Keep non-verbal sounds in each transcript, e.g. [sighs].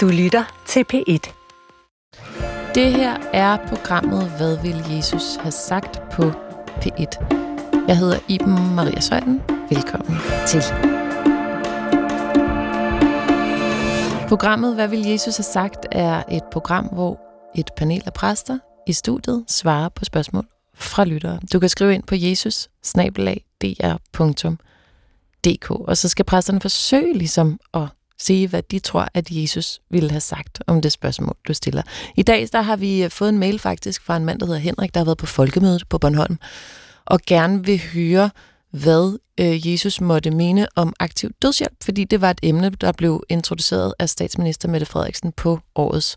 Du lytter til P1. Det her er programmet Hvad vil Jesus have sagt på P1. Jeg hedder Iben Maria Søjden. Velkommen til. Programmet Hvad vil Jesus have sagt er et program, hvor et panel af præster i studiet svarer på spørgsmål fra lyttere. Du kan skrive ind på jesus og så skal præsterne forsøge ligesom at sige, hvad de tror, at Jesus ville have sagt om det spørgsmål, du stiller. I dag der har vi øh, fået en mail faktisk fra en mand, der hedder Henrik, der har været på folkemødet på Bornholm, og gerne vil høre, hvad øh, Jesus måtte mene om aktiv dødshjælp, fordi det var et emne, der blev introduceret af statsminister Mette Frederiksen på årets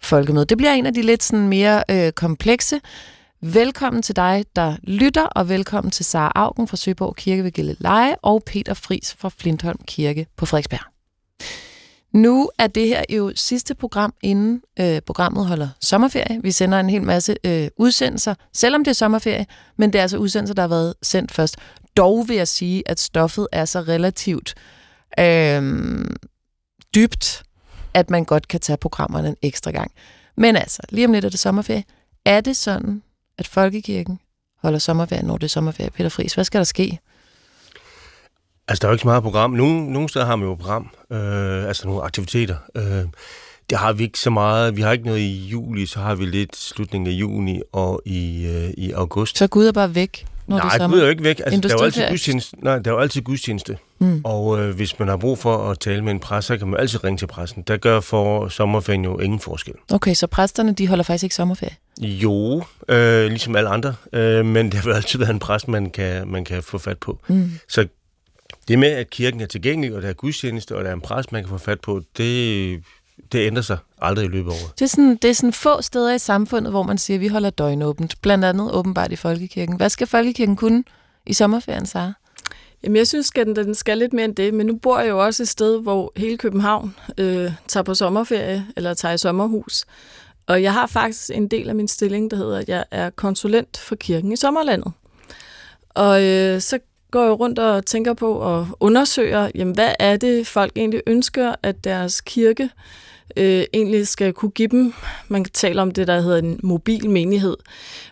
folkemøde. Det bliver en af de lidt sådan mere øh, komplekse. Velkommen til dig, der lytter, og velkommen til Sara Augen fra Søborg Kirke ved Gilleleje og Peter Fris fra Flintholm Kirke på Frederiksberg. Nu er det her jo sidste program, inden øh, programmet holder sommerferie. Vi sender en hel masse øh, udsendelser, selvom det er sommerferie, men det er altså udsendelser, der har været sendt først. Dog vil jeg sige, at stoffet er så relativt øh, dybt, at man godt kan tage programmerne en ekstra gang. Men altså, lige om lidt er det sommerferie. Er det sådan, at Folkekirken holder sommerferie, når det er sommerferie, Peter Friis? Hvad skal der ske? Altså, der er jo ikke så meget program. Nogle, nogle steder har man jo program, øh, altså nogle aktiviteter. Øh, det har vi ikke så meget. Vi har ikke noget i juli, så har vi lidt slutningen af juni og i, øh, i august. Så Gud er bare væk? Når Nej, det er Gud er jo ikke væk. Altså, der er jo altid gudstjeneste. Nej, der er jo altid gudstjeneste. Mm. Og øh, hvis man har brug for at tale med en præst, så kan man altid ringe til præsten. Der gør for sommerferien jo ingen forskel. Okay, så præsterne, de holder faktisk ikke sommerferie? Jo, øh, ligesom alle andre. Øh, men det har jo altid været en præst, man kan, man kan få fat på. Mm. Så det med, at kirken er tilgængelig, og der er gudstjeneste, og der er en præst, man kan få fat på, det, det ændrer sig aldrig i løbet af året. Det er, sådan, det er sådan få steder i samfundet, hvor man siger, at vi holder døgnåbent. Blandt andet åbenbart i Folkekirken. Hvad skal Folkekirken kunne i sommerferien, Sara? Jamen, jeg synes, at den, den skal lidt mere end det, men nu bor jeg jo også et sted, hvor hele København øh, tager på sommerferie, eller tager i sommerhus. Og jeg har faktisk en del af min stilling, der hedder, at jeg er konsulent for kirken i sommerlandet. Og øh, så går jo rundt og tænker på og undersøger, jamen, hvad er det, folk egentlig ønsker, at deres kirke øh, egentlig skal kunne give dem. Man kan tale om det, der hedder en mobil menighed.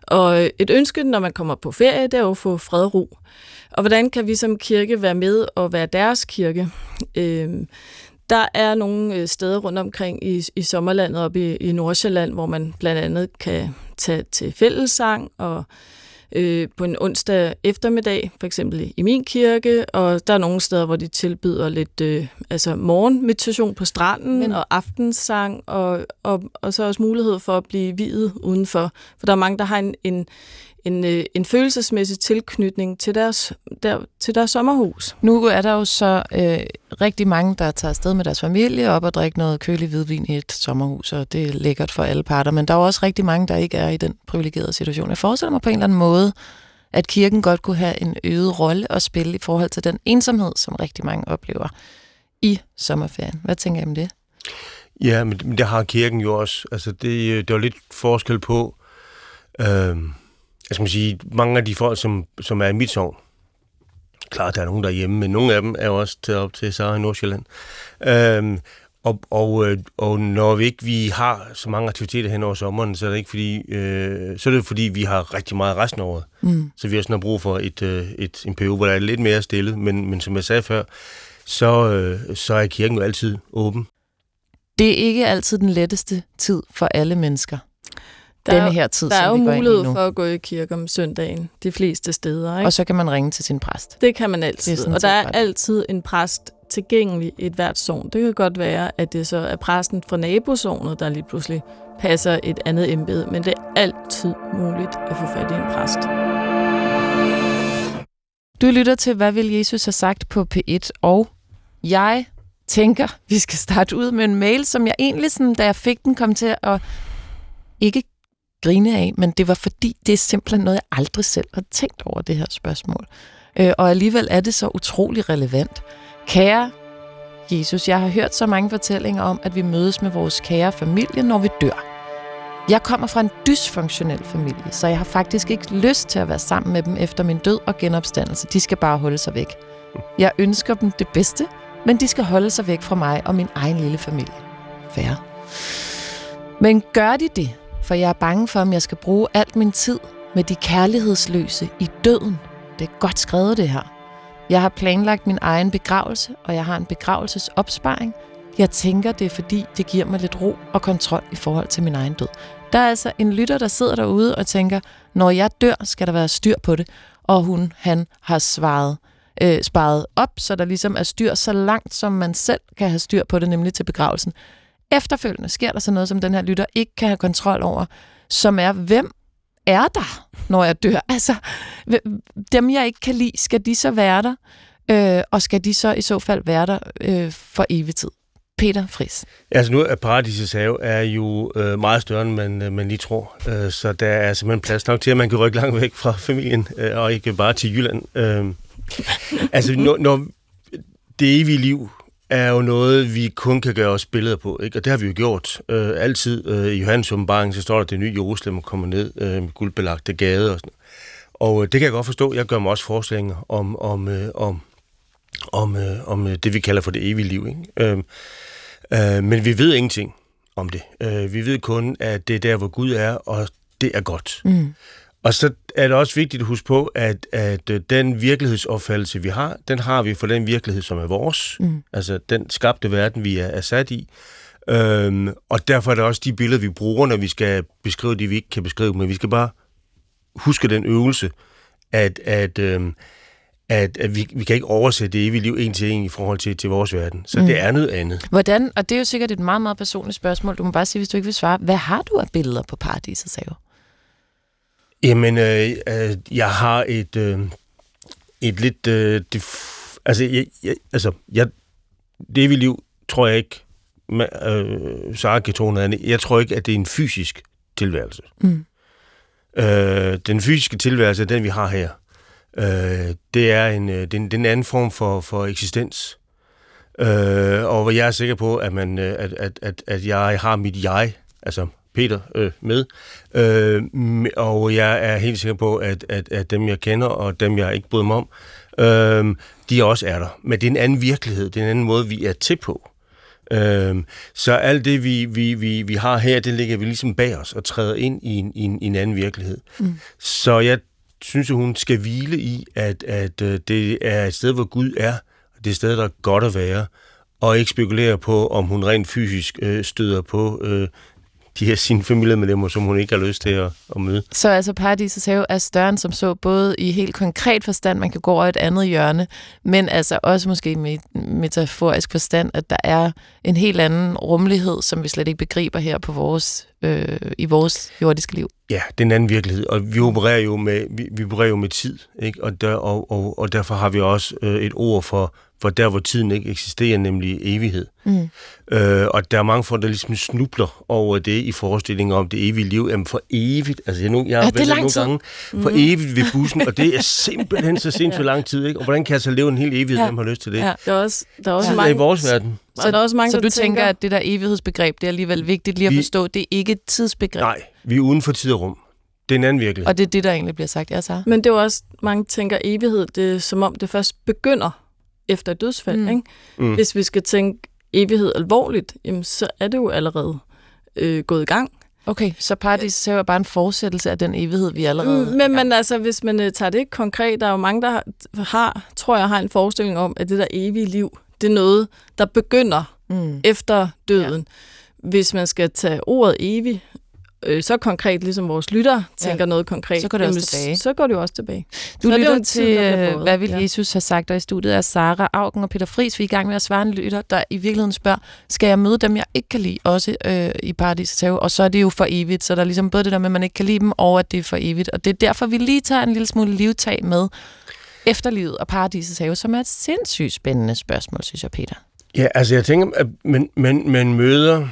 Og øh, et ønske, når man kommer på ferie, det er jo at få fred og ro. Og hvordan kan vi som kirke være med og være deres kirke? Øh, der er nogle øh, steder rundt omkring i, i sommerlandet oppe i, i Nordsjælland, hvor man blandt andet kan tage til fællessang og øh, på en onsdag eftermiddag, for eksempel i min kirke, og der er nogle steder, hvor de tilbyder lidt øh, altså morgenmeditation på stranden Men... og aftensang, og, og, og så også mulighed for at blive videt udenfor. For der er mange, der har en, en, en, øh, en følelsesmæssig tilknytning til deres, der, til deres sommerhus. Nu er der jo så øh, rigtig mange, der tager afsted med deres familie op og drikker noget kølig hvidvin i et sommerhus, og det er lækkert for alle parter. Men der er jo også rigtig mange, der ikke er i den privilegerede situation. Jeg forestiller mig på en eller anden måde, at kirken godt kunne have en øget rolle at spille i forhold til den ensomhed, som rigtig mange oplever i sommerferien. Hvad tænker I om det? Ja, men det har kirken jo også. Altså, det, det er lidt forskel på... Øh jeg skal sige, mange af de folk, som, som er i mit sovn, klart, der er nogen derhjemme, men nogle af dem er også taget op til Sara i Nordsjælland. Øhm, og, og, øh, og når vi ikke vi har så mange aktiviteter hen over sommeren, så er det ikke fordi, øh, så er det fordi, vi har rigtig meget resten af året. Mm. Så vi har sådan brug for et, øh, et, en periode, hvor der er lidt mere stille. Men, men som jeg sagde før, så, øh, så er kirken jo altid åben. Det er ikke altid den letteste tid for alle mennesker der denne her tid, Der er jo mulighed for at gå i kirke om søndagen de fleste steder. Ikke? Og så kan man ringe til sin præst. Det kan man altid. Og der er altid en præst tilgængelig i et hvert sogn. Det kan godt være, at det så er præsten fra nabosognet, der lige pludselig passer et andet embede, men det er altid muligt at få fat i en præst. Du lytter til, hvad vil Jesus have sagt på P1, og jeg tænker, vi skal starte ud med en mail, som jeg egentlig, sådan, da jeg fik den, kom til at ikke grine af, men det var fordi, det er simpelthen noget, jeg aldrig selv har tænkt over det her spørgsmål. Øh, og alligevel er det så utrolig relevant. Kære Jesus, jeg har hørt så mange fortællinger om, at vi mødes med vores kære familie, når vi dør. Jeg kommer fra en dysfunktionel familie, så jeg har faktisk ikke lyst til at være sammen med dem efter min død og genopstandelse. De skal bare holde sig væk. Jeg ønsker dem det bedste, men de skal holde sig væk fra mig og min egen lille familie. færre. Men gør de det, for jeg er bange for, om jeg skal bruge alt min tid med de kærlighedsløse i døden. Det er godt skrevet det her. Jeg har planlagt min egen begravelse, og jeg har en begravelsesopsparing. Jeg tænker, det er fordi, det giver mig lidt ro og kontrol i forhold til min egen død. Der er altså en lytter, der sidder derude og tænker, når jeg dør, skal der være styr på det. Og hun, han har svaret, øh, sparet op, så der ligesom er styr så langt, som man selv kan have styr på det, nemlig til begravelsen. Efterfølgende sker der så noget, som den her lytter ikke kan have kontrol over, som er, hvem er der, når jeg dør? [laughs] Altså, dem jeg ikke kan lide, skal de så være der? Øh, og skal de så i så fald være der øh, for evig tid? Peter Fris. Altså nu er Paradisets have er jo øh, meget større, end man, øh, man lige tror. Øh, så der er simpelthen plads nok til, at man kan rykke langt væk fra familien, øh, og ikke bare til Jylland. Øh, [laughs] altså når, når det evige liv er jo noget, vi kun kan gøre os billeder på, ikke? og det har vi jo gjort. Øh, altid øh, i Johannes åbenbaring, så står der, at det nye Jerusalem kommer ned øh, med guldbelagte gade og sådan Og øh, det kan jeg godt forstå. Jeg gør mig også forestillinger om, om, øh, om, om, øh, om øh, det, vi kalder for det evige liv. Ikke? Øh, øh, men vi ved ingenting om det. Øh, vi ved kun, at det er der, hvor Gud er, og det er godt. Mm. Og så er det også vigtigt at huske på, at, at øh, den virkelighedsopfattelse, vi har, den har vi for den virkelighed, som er vores. Mm. Altså den skabte verden, vi er, er sat i. Øhm, og derfor er det også de billeder, vi bruger, når vi skal beskrive det, vi ikke kan beskrive. Men vi skal bare huske den øvelse, at, at, øhm, at, at vi, vi kan ikke oversætte det evige liv en til en i forhold til, til vores verden. Så mm. det er noget andet. Hvordan, og det er jo sikkert et meget, meget personligt spørgsmål. Du må bare sige, hvis du ikke vil svare. Hvad har du af billeder på paradisets have? Jamen, øh, øh, jeg har et, øh, et lidt... Øh, det, altså, jeg, jeg, altså, jeg, det vi liv, tror jeg ikke, øh, Sarah Ketone, jeg tror ikke, at det er en fysisk tilværelse. Mm. Øh, den fysiske tilværelse, den vi har her, øh, det er en, øh, den, den anden form for, for eksistens. Øh, og jeg er sikker på, at, man, øh, at, at, at, at jeg har mit jeg, altså Peter øh, med. Øh, og jeg er helt sikker på, at, at, at dem, jeg kender, og dem, jeg ikke bryder mig om, øh, de også er der. Men det er en anden virkelighed, det er en anden måde, vi er til på. Øh, så alt det, vi, vi, vi, vi har her, det ligger vi ligesom bag os og træder ind i en, i en, i en anden virkelighed. Mm. Så jeg synes, at hun skal hvile i, at, at øh, det er et sted, hvor Gud er, det er et sted, der er godt at være, og ikke spekulere på, om hun rent fysisk øh, støder på øh, de her sine familiemedlemmer, som hun ikke har lyst til at, at møde. Så altså Paradisets have er større end som så, både i helt konkret forstand, man kan gå over et andet hjørne, men altså også måske med metaforisk forstand, at der er en helt anden rummelighed, som vi slet ikke begriber her på vores, øh, i vores jordiske liv. Ja, det er en anden virkelighed, og vi opererer jo med, vi, vi opererer jo med tid, ikke? Og, der, og, og, og derfor har vi også øh, et ord for, for der, hvor tiden ikke eksisterer, nemlig evighed. Mm. Øh, og der er mange folk, der ligesom snubler over det i forestillingen om det evige liv. Jamen for evigt, altså jeg, jeg har ja, været nogle gange for mm. evigt ved bussen, og det er simpelthen så [laughs] sindssygt ja. lang tid, ikke? Og hvordan kan jeg så leve en hel evighed, ja. hvem har lyst til det? Ja. Der er også, der er også ja. mange... i vores verden. Så, der er også mange, så du tænker, tænker, at det der evighedsbegreb, det er alligevel vigtigt lige at vi, forstå, det er ikke et tidsbegreb? Nej, vi er uden for tid og rum. Det er en anden virkelighed. Og det er det, der egentlig bliver sagt, ja, så. Men det er også, mange tænker evighed, det er som om det først begynder efter et dødsfald. Mm. Ikke? Mm. Hvis vi skal tænke evighed alvorligt, jamen, så er det jo allerede øh, gået i gang. Okay, så paradis er jo bare en fortsættelse af den evighed, vi allerede... Mm, men, men altså, hvis man uh, tager det konkret, der er jo mange, der har, tror jeg, har en forestilling om, at det der evige liv, det er noget, der begynder mm. efter døden. Ja. Hvis man skal tage ordet evig øh, så konkret, ligesom vores lytter tænker ja. noget konkret, så går det også tilbage. Så går det jo også tilbage. Du så lytter til, tid, øh, hvad vil Jesus have sagt, og i studiet er Sara Augen og Peter Friis. Vi er i gang med at svare en lytter, der i virkeligheden spørger, skal jeg møde dem, jeg ikke kan lide, også øh, i Paradisets have? Og så er det jo for evigt, så der er ligesom både det der med, at man ikke kan lide dem, og at det er for evigt. Og det er derfor, vi lige tager en lille smule livtag med efterlivet og Paradisets have, som er et sindssygt spændende spørgsmål, synes jeg, Peter. Ja, altså jeg tænker, at man, man, man møder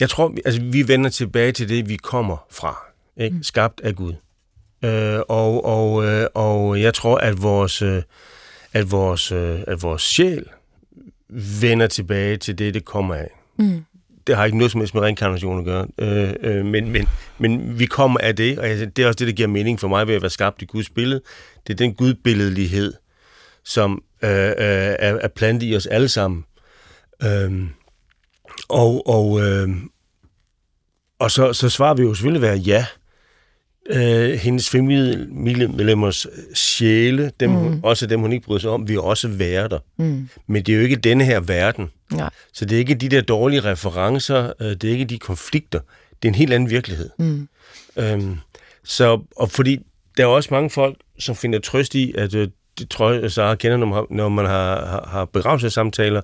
jeg tror, altså, vi vender tilbage til det, vi kommer fra. Ikke? Mm. Skabt af Gud. Øh, og, og, øh, og jeg tror, at vores, øh, at, vores, øh, at vores sjæl vender tilbage til det, det kommer af. Mm. Det har ikke noget som helst med reinkarnation at gøre, øh, øh, men, men, men vi kommer af det, og det er også det, der giver mening for mig ved at være skabt i Guds billede. Det er den gudbilledlighed, som øh, øh, er, er plantet i os alle sammen. Øh, Og, og, øh, og så, så svarer vi jo selvfølgelig være ja. Øh, hendes familiemedlemmers sjæle, dem, mm. også dem, hun ikke bryder sig om, vil også være der. Mm. Men det er jo ikke denne her verden. Nej. Så det er ikke de der dårlige referencer, øh, det er ikke de konflikter. Det er en helt anden virkelighed. Mm. Øhm, så, og fordi der er også mange folk, som finder trøst i, at øh, det tror jeg, så kender, når man, når man har, har, har begravelsessamtaler,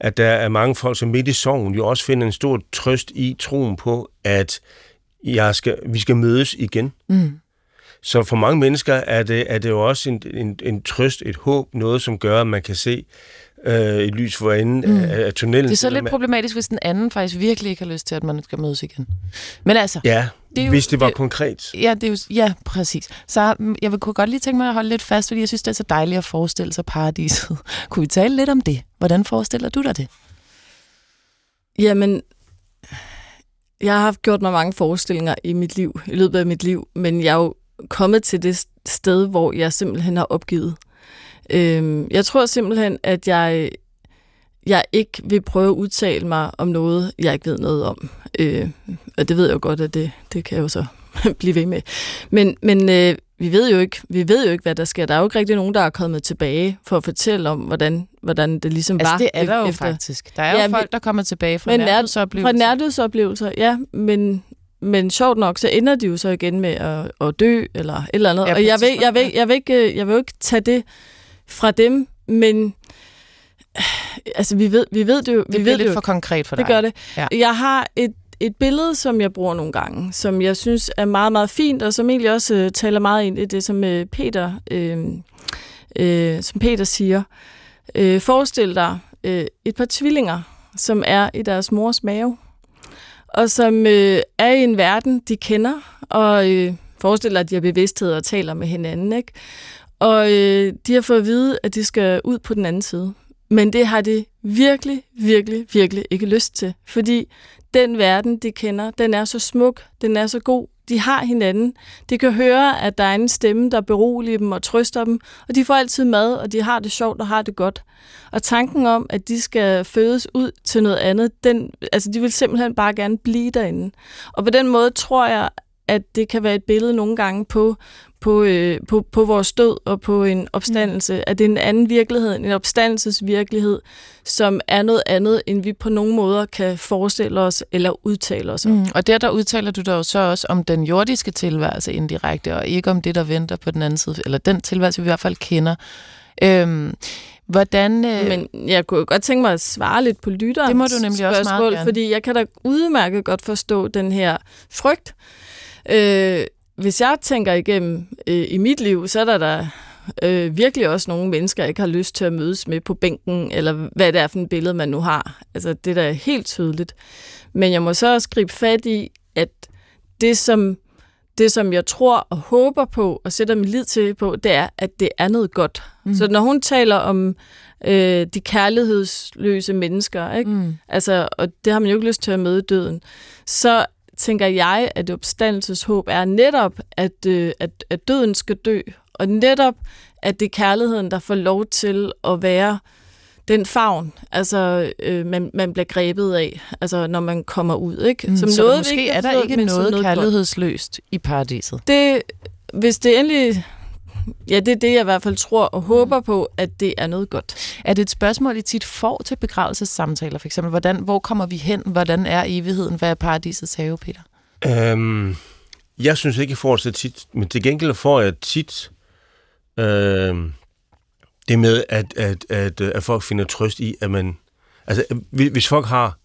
at der er mange folk, som midt i sorgen jo også finder en stor trøst i troen på, at jeg skal, vi skal mødes igen. Mm. Så for mange mennesker er det, er det jo også en, en, en trøst, et håb, noget, som gør, at man kan se øh, et lys for enden mm. af, af tunnelen. Det er så lidt problematisk, hvis den anden faktisk virkelig ikke har lyst til, at man skal mødes igen. Men altså... Ja, det er jo- hvis det var det- konkret. Ja, det er jo, ja, præcis. Så mm, jeg vil kunne godt lige tænke mig at holde lidt fast, fordi jeg synes, det er så dejligt at forestille sig paradiset. [laughs] kunne vi tale lidt om det? Hvordan forestiller du dig det? Jamen, jeg har haft gjort mig mange forestillinger i mit liv, i løbet af mit liv, men jeg er jo kommet til det sted, hvor jeg simpelthen har opgivet. Øhm, jeg tror simpelthen, at jeg, jeg ikke vil prøve at udtale mig om noget, jeg ikke ved noget om. Øh, og det ved jeg jo godt, at det, det kan jeg jo så [laughs] blive ved med. Men, men øh, vi ved jo ikke, vi ved jo ikke, hvad der sker. Der er jo ikke rigtig nogen, der er kommet tilbage for at fortælle om, hvordan, hvordan det ligesom Altså, var. det er der jo efter, faktisk. Der er jo Ja, vi- folk, der kommer tilbage fra Men nær- nærhedsoplevelser. Fra nærdødsoplevelser, ja, men, men sjovt nok, så ender de jo så igen med at, at dø, eller et eller andet. Ja, og jeg vil, jeg, vil, jeg, vil ikke, øh, jeg vil jo ikke tage det fra dem, men [sighs] altså, vi ved, vi ved det jo. det vi bliver ved lidt jo, for konkret for dig. det gør det. Ja. Jeg har et, et billede, som jeg bruger nogle gange, som jeg synes er meget, meget fint, og som egentlig også øh, taler meget ind i det, som øh, Peter, øh, øh, som Peter siger. Øh, forestil dig øh, et par tvillinger, som er i deres mors mave, og som øh, er i en verden, de kender, og øh, forestil dig, at de har bevidsthed og taler med hinanden, ikke? Og øh, de har fået at vide, at de skal ud på den anden side. Men det har de virkelig, virkelig, virkelig ikke lyst til. Fordi den verden, de kender, den er så smuk, den er så god. De har hinanden. De kan høre, at der er en stemme, der beroliger dem og trøster dem. Og de får altid mad, og de har det sjovt og har det godt. Og tanken om, at de skal fødes ud til noget andet, den, altså de vil simpelthen bare gerne blive derinde. Og på den måde tror jeg, at det kan være et billede nogle gange på, på, øh, på, på vores død og på en opstandelse. Mm. At det er en anden virkelighed, en opstandelsesvirkelighed, som er noget andet, end vi på nogen måder kan forestille os eller udtale os om. Mm, og der, der udtaler du dig jo så også om den jordiske tilværelse indirekte, og ikke om det, der venter på den anden side, eller den tilværelse, vi i hvert fald kender. Øhm, hvordan... Øh, Men jeg kunne godt tænke mig at svare lidt på lytterens Det må du nemlig også meget spørgsmål, gerne. fordi jeg kan da udmærket godt forstå den her frygt. Øh, hvis jeg tænker igennem øh, i mit liv, så er der da øh, virkelig også nogle mennesker, jeg ikke har lyst til at mødes med på bænken, eller hvad det er for et billede, man nu har. Altså, det er da helt tydeligt. Men jeg må så også gribe fat i, at det, som det, som jeg tror og håber på, og sætter min lid til på, det er, at det er noget godt. Mm. Så når hun taler om øh, de kærlighedsløse mennesker, ikke? mm, Altså, og det har man jo ikke lyst til at møde i døden, så tænker jeg, at opstandelseshåb er netop, at, øh, at, at døden skal dø, og netop, at det er kærligheden, der får lov til at være den favn, altså øh, man, man bliver grebet af, altså når man kommer ud, ikke? mm, Som så noget, vi måske har er der ikke noget, godt. kærlighedsløst i paradiset. Det, hvis det endelig... Ja, det er det, jeg i hvert fald tror og håber på, at det er noget godt. Er det et spørgsmål, I tit får til begravelsessamtaler, for eksempel? Hvordan, hvor kommer vi hen? Hvordan er evigheden? Hvad er paradisets have, Peter? Øhm, jeg synes ikke, jeg får det så tit, men til gengæld får jeg tit øhm, det med, at, at, at, at folk finder trøst i, at man... Altså, hvis folk har...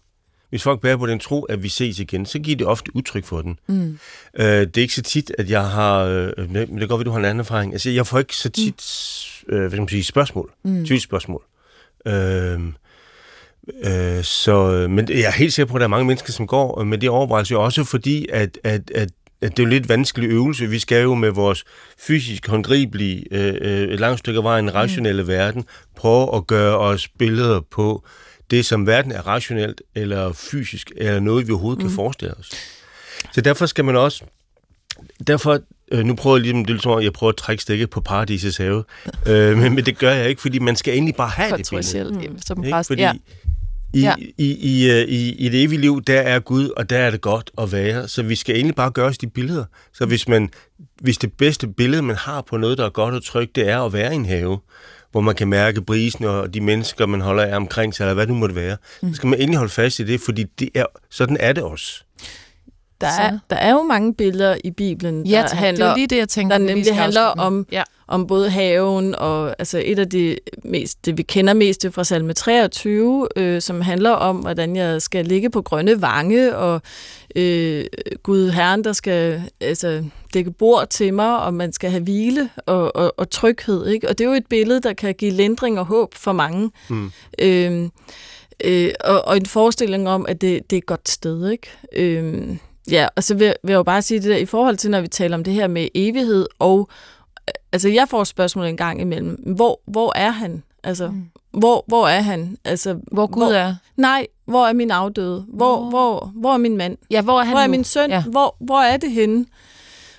Hvis folk bærer på den tro, at vi ses igen, så giver det ofte udtryk for den. Mm. Øh, det er ikke så tit, at jeg har... Øh, men det kan godt være, du har en anden erfaring. Altså, jeg får ikke så tit øh, hvad skal man sige, spørgsmål. Mm. Tvivlsspørgsmål. Øh, øh, så, men jeg er helt sikker på, at der er mange mennesker, som går med det overvejelse, også fordi, at, at, at, at det er jo lidt vanskelig øvelse. Vi skal jo med vores fysisk håndgribelige, øh, øh, et langt stykke af vejen, rationelle mm. verden, prøve at gøre os billeder på det, som verden er rationelt eller fysisk, eller noget, vi overhovedet mm. kan forestille os. Så derfor skal man også derfor, øh, nu prøver jeg lige, det som om, jeg prøver at trække stikket på paradisets have, [laughs] øh, men, men det gør jeg ikke, fordi man skal egentlig bare have det billede. Mm. Som Ikke? Fordi Ja. I, Ja. ja. i, i, øh, i, I det evige liv, der er Gud, og der er det godt at være. Så vi skal egentlig bare gøre os de billeder. Så hvis, man, hvis det bedste billede, man har på noget, der er godt og trygt, det er at være i en have, hvor man kan mærke brisen og de mennesker, man holder af omkring sig, eller hvad det nu måtte være, så skal man endelig holde fast i det, fordi det er, sådan er det også. Der er, der er jo mange billeder i Bibelen, Ja, der tak. handler, det er lige det, jeg tænker. der nemlig handler om- Ja. om både haven og altså et af de mest, det vi kender mest fra salme 23, øh, som handler om, hvordan jeg skal ligge på grønne vange, og øh, Gud Herren, der skal altså, dække bord til mig, og man skal have hvile og, og, og tryghed. Ikke? Og det er jo et billede, der kan give lindring og håb for mange. Mm. Øh, øh, og, og en forestilling om, at det, det er et godt sted. Ikke? Øh, ja, og så vil, vil jeg jo bare sige det der, i forhold til, når vi taler om det her med evighed, og altså jeg får spørgsmål en gang imellem, hvor, hvor er han? Altså, Mm. hvor, hvor er han? Altså, Hvor Gud er. Nej, hvor er min afdøde? Hvor, Hvor- hvor, hvor er min mand? Ja, hvor er han Hvor er nu? min søn? Ja. Ja. Hvor, hvor er det henne?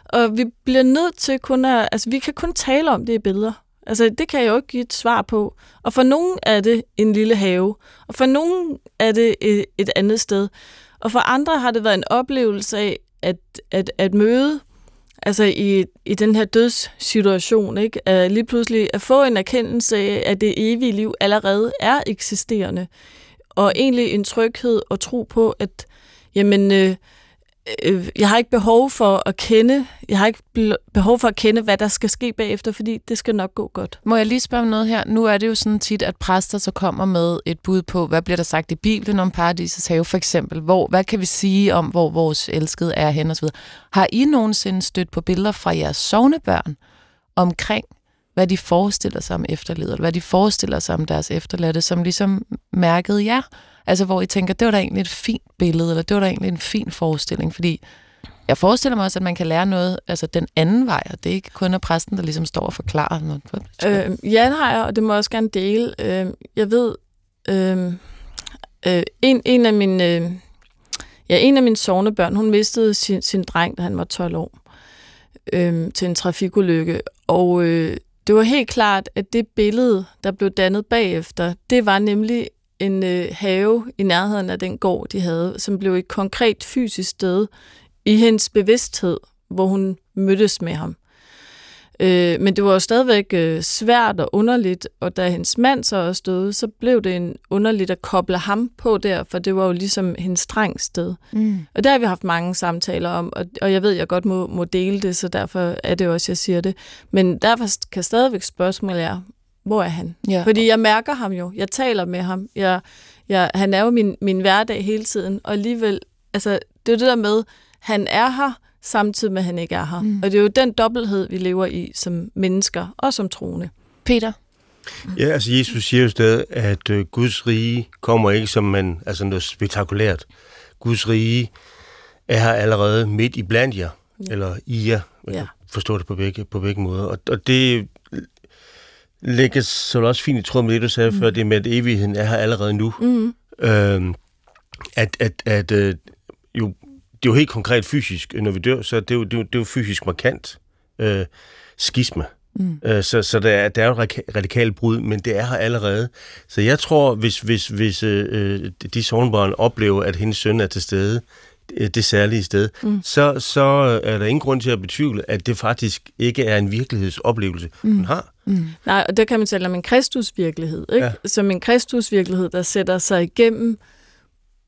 Og vi bliver nødt til kun at... Altså, vi kan kun tale om det i billeder. Altså, det kan jeg jo ikke give et svar på. Og for nogen er det en lille have, og for nogen er det et, et andet sted. Og for andre har det været en oplevelse af at, at, at møde, altså i, i den her dødssituation, ikke? At lige pludselig at få en erkendelse af, at det evige liv allerede er eksisterende. Og egentlig en tryghed og tro på, at jamen, øh, øh, jeg har ikke behov for at kende, jeg har ikke behov for at kende, hvad der skal ske bagefter, fordi det skal nok gå godt. Må jeg lige spørge om noget her? Nu er det jo sådan tit, at præster så kommer med et bud på, hvad bliver der sagt i Bibelen om paradisets have, for eksempel. Hvor, hvad kan vi sige om, hvor vores elskede er hen osv.? Har I nogensinde stødt på billeder fra jeres sovnebørn omkring, hvad de forestiller sig om efterlivet, hvad de forestiller sig om deres efterladte, som ligesom mærkede jer? Altså, hvor I tænker, det var da egentlig et fint billede, eller det var da egentlig en fin forestilling, fordi jeg forestiller mig også, at man kan lære noget altså den anden vej, og det er ikke kun at præsten, der ligesom står og forklarer noget. Øh, ja, det har jeg, og det må jeg også gerne dele. Øh, jeg ved, øh, øh, en, en af mine... Øh, ja, en af mine sovnebørn, hun mistede sin, sin dreng, da han var 12 år, øh, til en trafikulykke. Og øh, det var helt klart, at det billede, der blev dannet bagefter, det var nemlig en øh, have i nærheden af den gård, de havde, som blev et konkret fysisk sted i hendes bevidsthed, hvor hun mødtes med ham. Øh, men det var jo stadigvæk øh, svært og underligt, og da hendes mand så også døde, så blev det en underligt at koble ham på der, for det var jo ligesom hendes drengs sted. Mm. Og der har vi haft mange samtaler om, og, og jeg ved, jeg godt må, må dele det, så derfor er det også, jeg siger det. Men derfor kan stadigvæk spørgsmålet er, hvor er han? Ja. Fordi jeg mærker ham jo, jeg taler med ham, jeg, jeg, han er jo min, min hverdag hele tiden, og alligevel, altså det er det der med, han er her, samtidig med, at han ikke er her. Mm. Og det er jo den dobbelthed, vi lever i som mennesker og som troende. Peter? Ja, altså Jesus siger jo stadig, at øh, Guds rige kommer ikke som man, altså noget spektakulært. Guds rige er her allerede midt i blandt jer, ja. eller i jer. Man Ja. kan forstå det på begge, på begge måder. Og, og det lægges så også fint i tråd med det, du sagde mm. før, det med, at evigheden er her allerede nu. Mm. Øhm, at at, at øh, jo, det er jo helt konkret fysisk, når vi dør, så det er jo, det er jo, det er jo fysisk markant øh, skisme. Mm. Øh, Så, så der, er, der er jo et radika- radikalt brud, men det er her allerede. Så jeg tror, hvis, hvis, hvis øh, øh, de sovnbørn oplever, at hendes søn er til stede, øh, det særlige sted, mm. så, så er der ingen grund til at betvivle, at det faktisk ikke er en virkelighedsoplevelse, mm. hun har. Mm. Nej, og der kan man tale om en kristusvirkelighed, ikke? Ja. Som en kristusvirkelighed, der sætter sig igennem,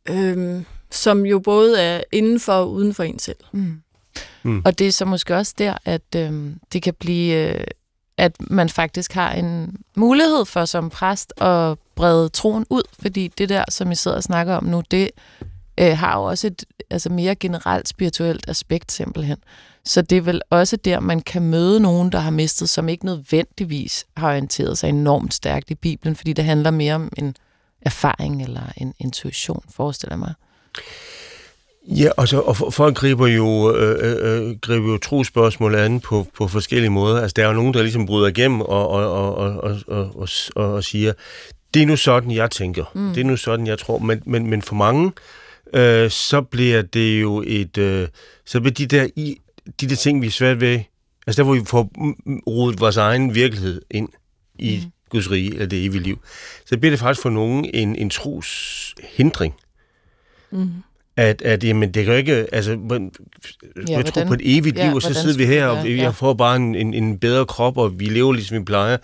øhm, som jo både er inden for og uden for en selv. Mm. Mm. Og det er så måske også der, at øhm, det kan blive, øh, at man faktisk har en mulighed for som præst at brede troen ud, fordi det der, som I sidder og snakker om nu, det øh, har jo også et altså mere generelt spirituelt aspekt simpelthen. Så det er vel også der, man kan møde nogen, der har mistet, som ikke nødvendigvis har orienteret sig enormt stærkt i Bibelen, fordi det handler mere om en erfaring eller en intuition, forestiller jeg mig. Ja, altså, og folk griber jo, øh, øh, øh griber jo trospørgsmål an på, på forskellige måder. Altså, der er jo nogen, der ligesom bryder igennem og, og, og, og, og, og, og, og siger, det er nu sådan, jeg tænker. Mm. Det er nu sådan, jeg tror. Men, men, men for mange, øh, så bliver det jo et... Øh, så bliver de der, i, de der ting, vi er svært ved... Altså, der hvor vi får rodet vores egen virkelighed ind i mm. Guds rige eller det evige liv, så bliver det faktisk for nogen en, en tros hindring. Mm. At, at jamen, det kan jo ikke, altså, man, ja, man tror på et evigt ja, liv, og så sidder vi her, og vi ja. får bare en, en, en bedre krop, og vi lever ligesom vi plejer.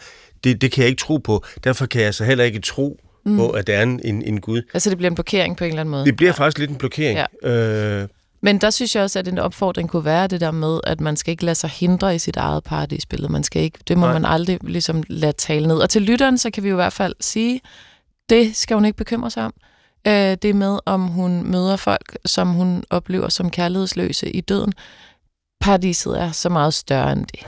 Det, det kan jeg ikke tro på. Derfor kan jeg så heller ikke tro mm. på, at der er en, en, en Gud. Altså det bliver en blokering på en eller anden måde? Det bliver ja. faktisk lidt en blokering. Ja. Øh, men der synes jeg også, at en opfordring kunne være det der med, at man skal ikke lade sig hindre i sit eget paradisbillede. Man skal ikke, det må Nej. man aldrig ligesom lade tale ned. Og til lytteren, så kan vi jo i hvert fald sige, det skal hun ikke bekymre sig om. Øh, det med, om hun møder folk, som hun oplever som kærlighedsløse i døden. Paradiset er så meget større end det.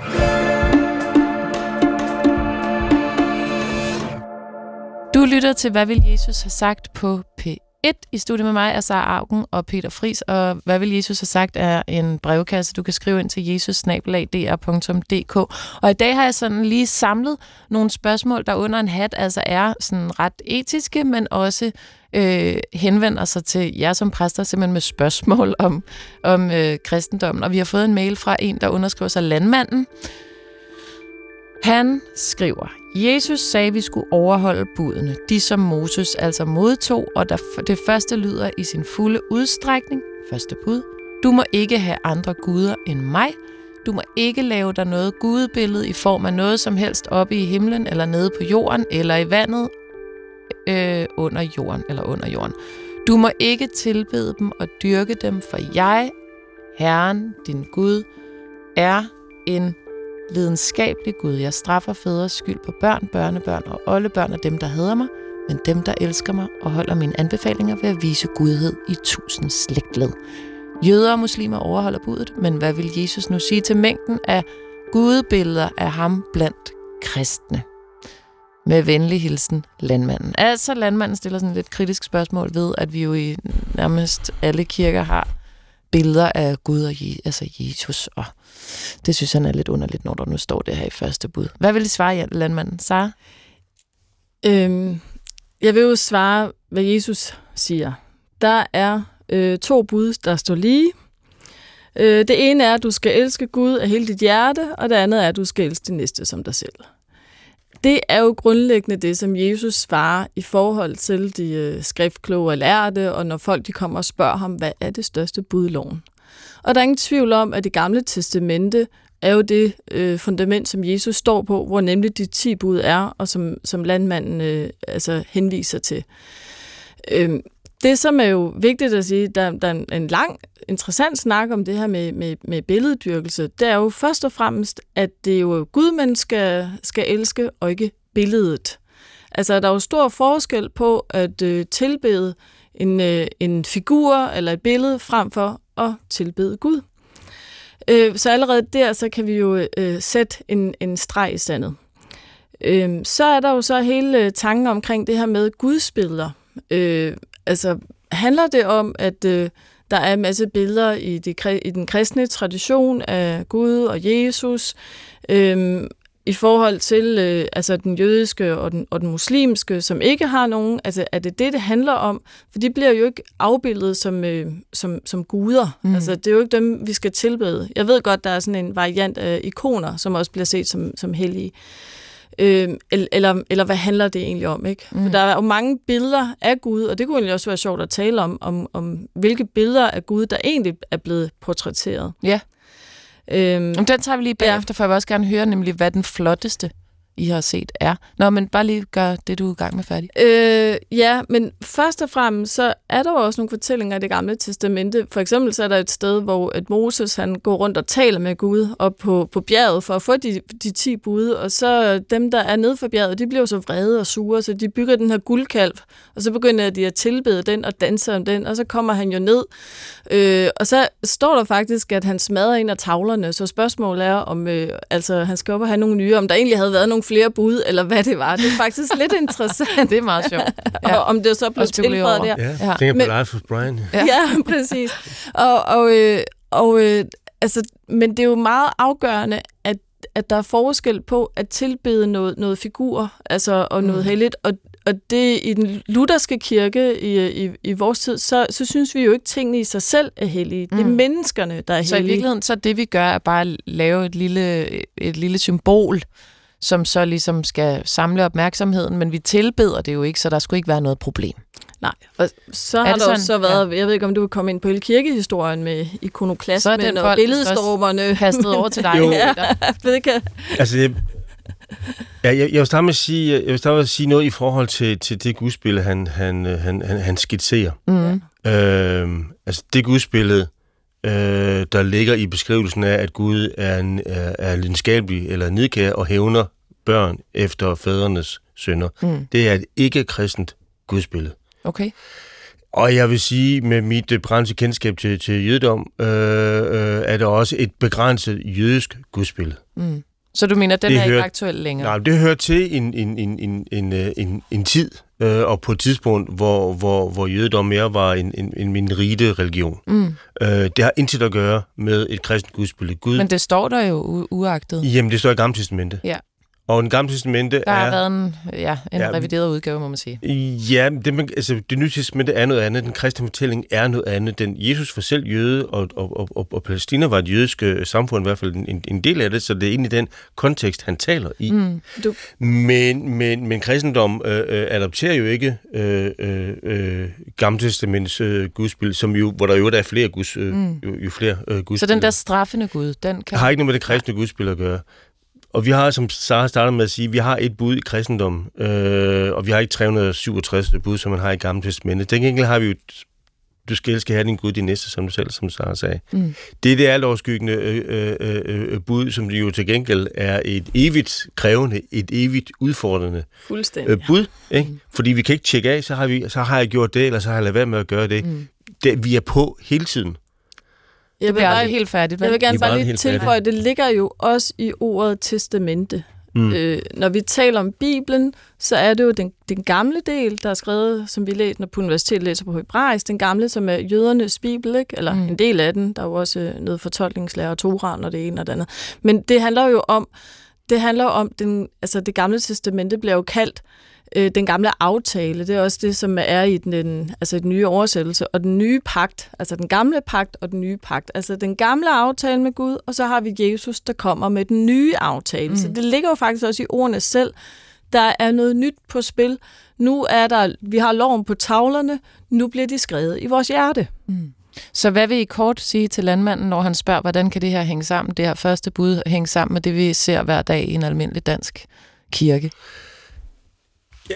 Du lytter til, hvad vil Jesus have sagt på P1 i studiet med mig er Sara Augen og Peter Fris, og hvad vil Jesus have sagt er en brevkasse, du kan skrive ind til jesus Og i dag har jeg sådan lige samlet nogle spørgsmål, der under en hat altså er sådan ret etiske, men også øh, henvender sig til jer som præster simpelthen med spørgsmål [laughs] om, om øh, kristendommen. Og vi har fået en mail fra en, der underskriver sig Landmanden, han skriver, Jesus sagde, at vi skulle overholde budene, de som Moses altså modtog, og der det første lyder i sin fulde udstrækning. Første bud. Du må ikke have andre guder end mig. Du må ikke lave dig noget gudebillede i form af noget som helst oppe i himlen, eller nede på jorden, eller i vandet, øh, under jorden, eller under jorden. Du må ikke tilbede dem og dyrke dem, for jeg, Herren, din Gud, er en lidenskabelig Gud. Jeg straffer fædres skyld på børn, børnebørn og oldebørn af dem, der hader mig, men dem, der elsker mig og holder mine anbefalinger ved at vise gudhed i tusind slægtled. Jøder og muslimer overholder budet, men hvad vil Jesus nu sige til mængden af gudebilleder af ham blandt kristne? Med venlig hilsen, landmanden. Altså, landmanden stiller sådan et lidt kritisk spørgsmål ved, at vi jo i nærmest alle kirker har billeder af Gud og Je- altså Jesus, og det synes han er lidt underligt, når der nu står det her i første bud. Hvad vil I svare, landmanden? Sara? Øhm, jeg vil jo svare, hvad Jesus siger. Der er øh, to bud, der står lige. Øh, det ene er, at du skal elske Gud af hele dit hjerte, og det andet er, at du skal elske din næste som dig selv. Det er jo grundlæggende det, som Jesus svarer i forhold til de øh, skriftkloge og lærte, og når folk de kommer og spørger ham, hvad er det største bud i loven? Og der er ingen tvivl om, at det gamle testamente er jo det øh, fundament, som Jesus står på, hvor nemlig de ti bud er, og som, som landmanden øh, altså henviser til. Øh, det, som er jo vigtigt at sige, der, der er en lang, interessant snak om det her med, med, med billeddyrkelse, det er jo først og fremmest, at det er jo Gud, man skal, skal elske, og ikke billedet. Altså, der er jo stor forskel på at øh, tilbede en, øh, en figur eller et billede, frem for at tilbede Gud. Øh, så allerede der, så kan vi jo øh, sætte en, en streg i sandet. Øh, så er der jo så hele øh, tanken omkring det her med gudsbilleder. Øh, altså, handler det om, at øh, der er en masse billeder i, det, i den kristne tradition af Gud og Jesus, øh, i forhold til øh, altså den jødiske og den, og den muslimske, som ikke har nogen, altså er det det, det handler om? For de bliver jo ikke afbildet som, øh, som, som guder. Mm. Altså det er jo ikke dem, vi skal tilbede. Jeg ved godt, der er sådan en variant af ikoner, som også bliver set som, som hellige. Øh, eller, eller hvad handler det egentlig om? ikke? Mm. For der er jo mange billeder af Gud, og det kunne egentlig også være sjovt at tale om, om, om hvilke billeder af Gud, der egentlig er blevet portrætteret. Ja. Øhm, den tager vi lige bagefter, ja. for jeg vil også gerne høre nemlig, hvad den flotteste i har set er. Nå, men bare lige gør det, du er i gang med færdig. Øh, ja, men først og fremmest, så er der jo også nogle fortællinger i det gamle testamente. For eksempel så er der et sted, hvor at Moses han går rundt og taler med Gud op på, på bjerget for at få de, de ti bud, og så dem, der er nede for bjerget, de bliver så vrede og sure, så de bygger den her guldkalv, og så begynder de at tilbede den og danse om den, og så kommer han jo ned. Øh, og så står der faktisk, at han smadrer en af tavlerne, så spørgsmålet er, om øh, altså, han skal op og have nogle nye, om der egentlig havde været nogle flere bud, eller hvad det var. Det er faktisk lidt interessant. [laughs] det er meget sjovt. Ja. og om det så blev tilføjet der. Ja, ja. tænker på Life of Brian. Ja, ja [laughs] præcis. Og, og, øh, og øh, altså, men det er jo meget afgørende, at at der er forskel på at tilbede noget, noget figur altså, og noget mm. helligt, og, og det i den lutherske kirke i, i, i vores tid, så, så synes vi jo ikke, at tingene i sig selv er hellige. Det er mm. menneskerne, der er hellige. Så i virkeligheden, så det vi gør, er bare at lave et lille, et lille symbol, som så ligesom skal samle opmærksomheden, men vi tilbeder det jo ikke, så der skulle ikke være noget problem. Nej, og så har der også så været, ja. jeg ved ikke, om du vil komme ind på hele kirkehistorien med ikonoklasmen og billedstormerne. kastet over til dig. [laughs] Jo. ja, det kan. Altså, jeg, ja, jeg, jeg, vil starte med at sige, jeg vil starte med at sige noget i forhold til, til det gudsbillede, han, han, han, han, han skitserer. Mm. Øh, altså, det gudsbillede, øh, der ligger i beskrivelsen af, at Gud er, en, er, er lidenskabelig eller nidkær og hævner børn efter fædrenes sønder. Mm. Det er et ikke-kristent gudsbillede. Okay. Og jeg vil sige, med mit begrænsede kendskab til, til jødedom, øh, øh, er der også et begrænset jødisk gudsbillede. Mm. Så du mener, den Det er ikke hører- aktuel længere? Nej, det hører til en, en, en, en, en, øh, en, en tid, øh, og på et tidspunkt, hvor, hvor, hvor jødedom mere var en, en, en minorite religion. Mm. Øh, det har intet at gøre med et kristent gudsbillede. Gud, Men det står der jo u- uagtet. Jamen, det står i Gamle Testamente. Ja. Og den Gamle Testamente Der har er... været en, ja, en Ja, revideret udgave, må man sige. Ja, det, man, altså, det nye testamente er noget andet. Den kristne fortælling er noget andet. Den, Jesus var selv jøde, og, og, og, og, og Palæstina var et jødisk øh, samfund, i hvert fald en, en del af det, så det er egentlig den kontekst, han taler i. Mm. Du, Men, men, men kristendom øh, øh, adopterer jo ikke øh, øh, øh, Gamle Testamentets øh, gudsbillede, som jo, hvor der jo er flere guds, øh, Mm. jo, jo flere øh, Så gudsbilleder. den der straffende Gud, den kan... har ikke noget med det kristne gudsbillede at gøre. Og vi har, som Sara startede med at sige, vi har et bud i kristendom, øh, og vi har ikke 367 bud, som man har i Gamle Testamente. Den gengæld har vi jo, du skal elske have din Gud, din næste, som du selv, som Sara sagde. Mm. Det er det altoverskyggende øh, øh, øh, bud, som jo til gengæld er et evigt krævende, et evigt udfordrende fuldstændig. øh, bud. Ikke? Fordi vi kan ikke tjekke af, så har, vi, så har jeg gjort det, eller så har jeg lavet være med at gøre det. Mm. det vi er på hele tiden. Jeg Det vil, bliver bare, helt færdigt, vel? jeg vil Vi er gerne bare lige tilføje, det ligger jo også i ordet testamente. Mm. Øh, når vi taler om Bibelen, så er det jo den, den gamle del, der er skrevet, som vi læser, når på universitetet læser på hebraisk, den gamle, som er jødernes bibel, ikke? eller Mm. en del af den. Der er jo også øh, noget fortolkningslærer og Toran og det ene og det andet. Men det handler jo om, det handler om, den, altså det gamle testamente bliver jo kaldt øh, den gamle aftale. Det er også det, som er i den, den, altså den nye oversættelse. Og den nye pagt, altså den gamle pagt og den nye pagt. Altså den gamle aftale med Gud, og så har vi Jesus, der kommer med den nye aftale. Mm. Så det ligger jo faktisk også i ordene selv. Der er noget nyt på spil. Nu er der, vi har loven på tavlerne, nu bliver de skrevet i vores hjerte. Mm. Så hvad vil I kort sige til landmanden, når han spørger, hvordan kan det her hænge sammen, det her første bud hænge sammen med det, vi ser hver dag i en almindelig dansk kirke?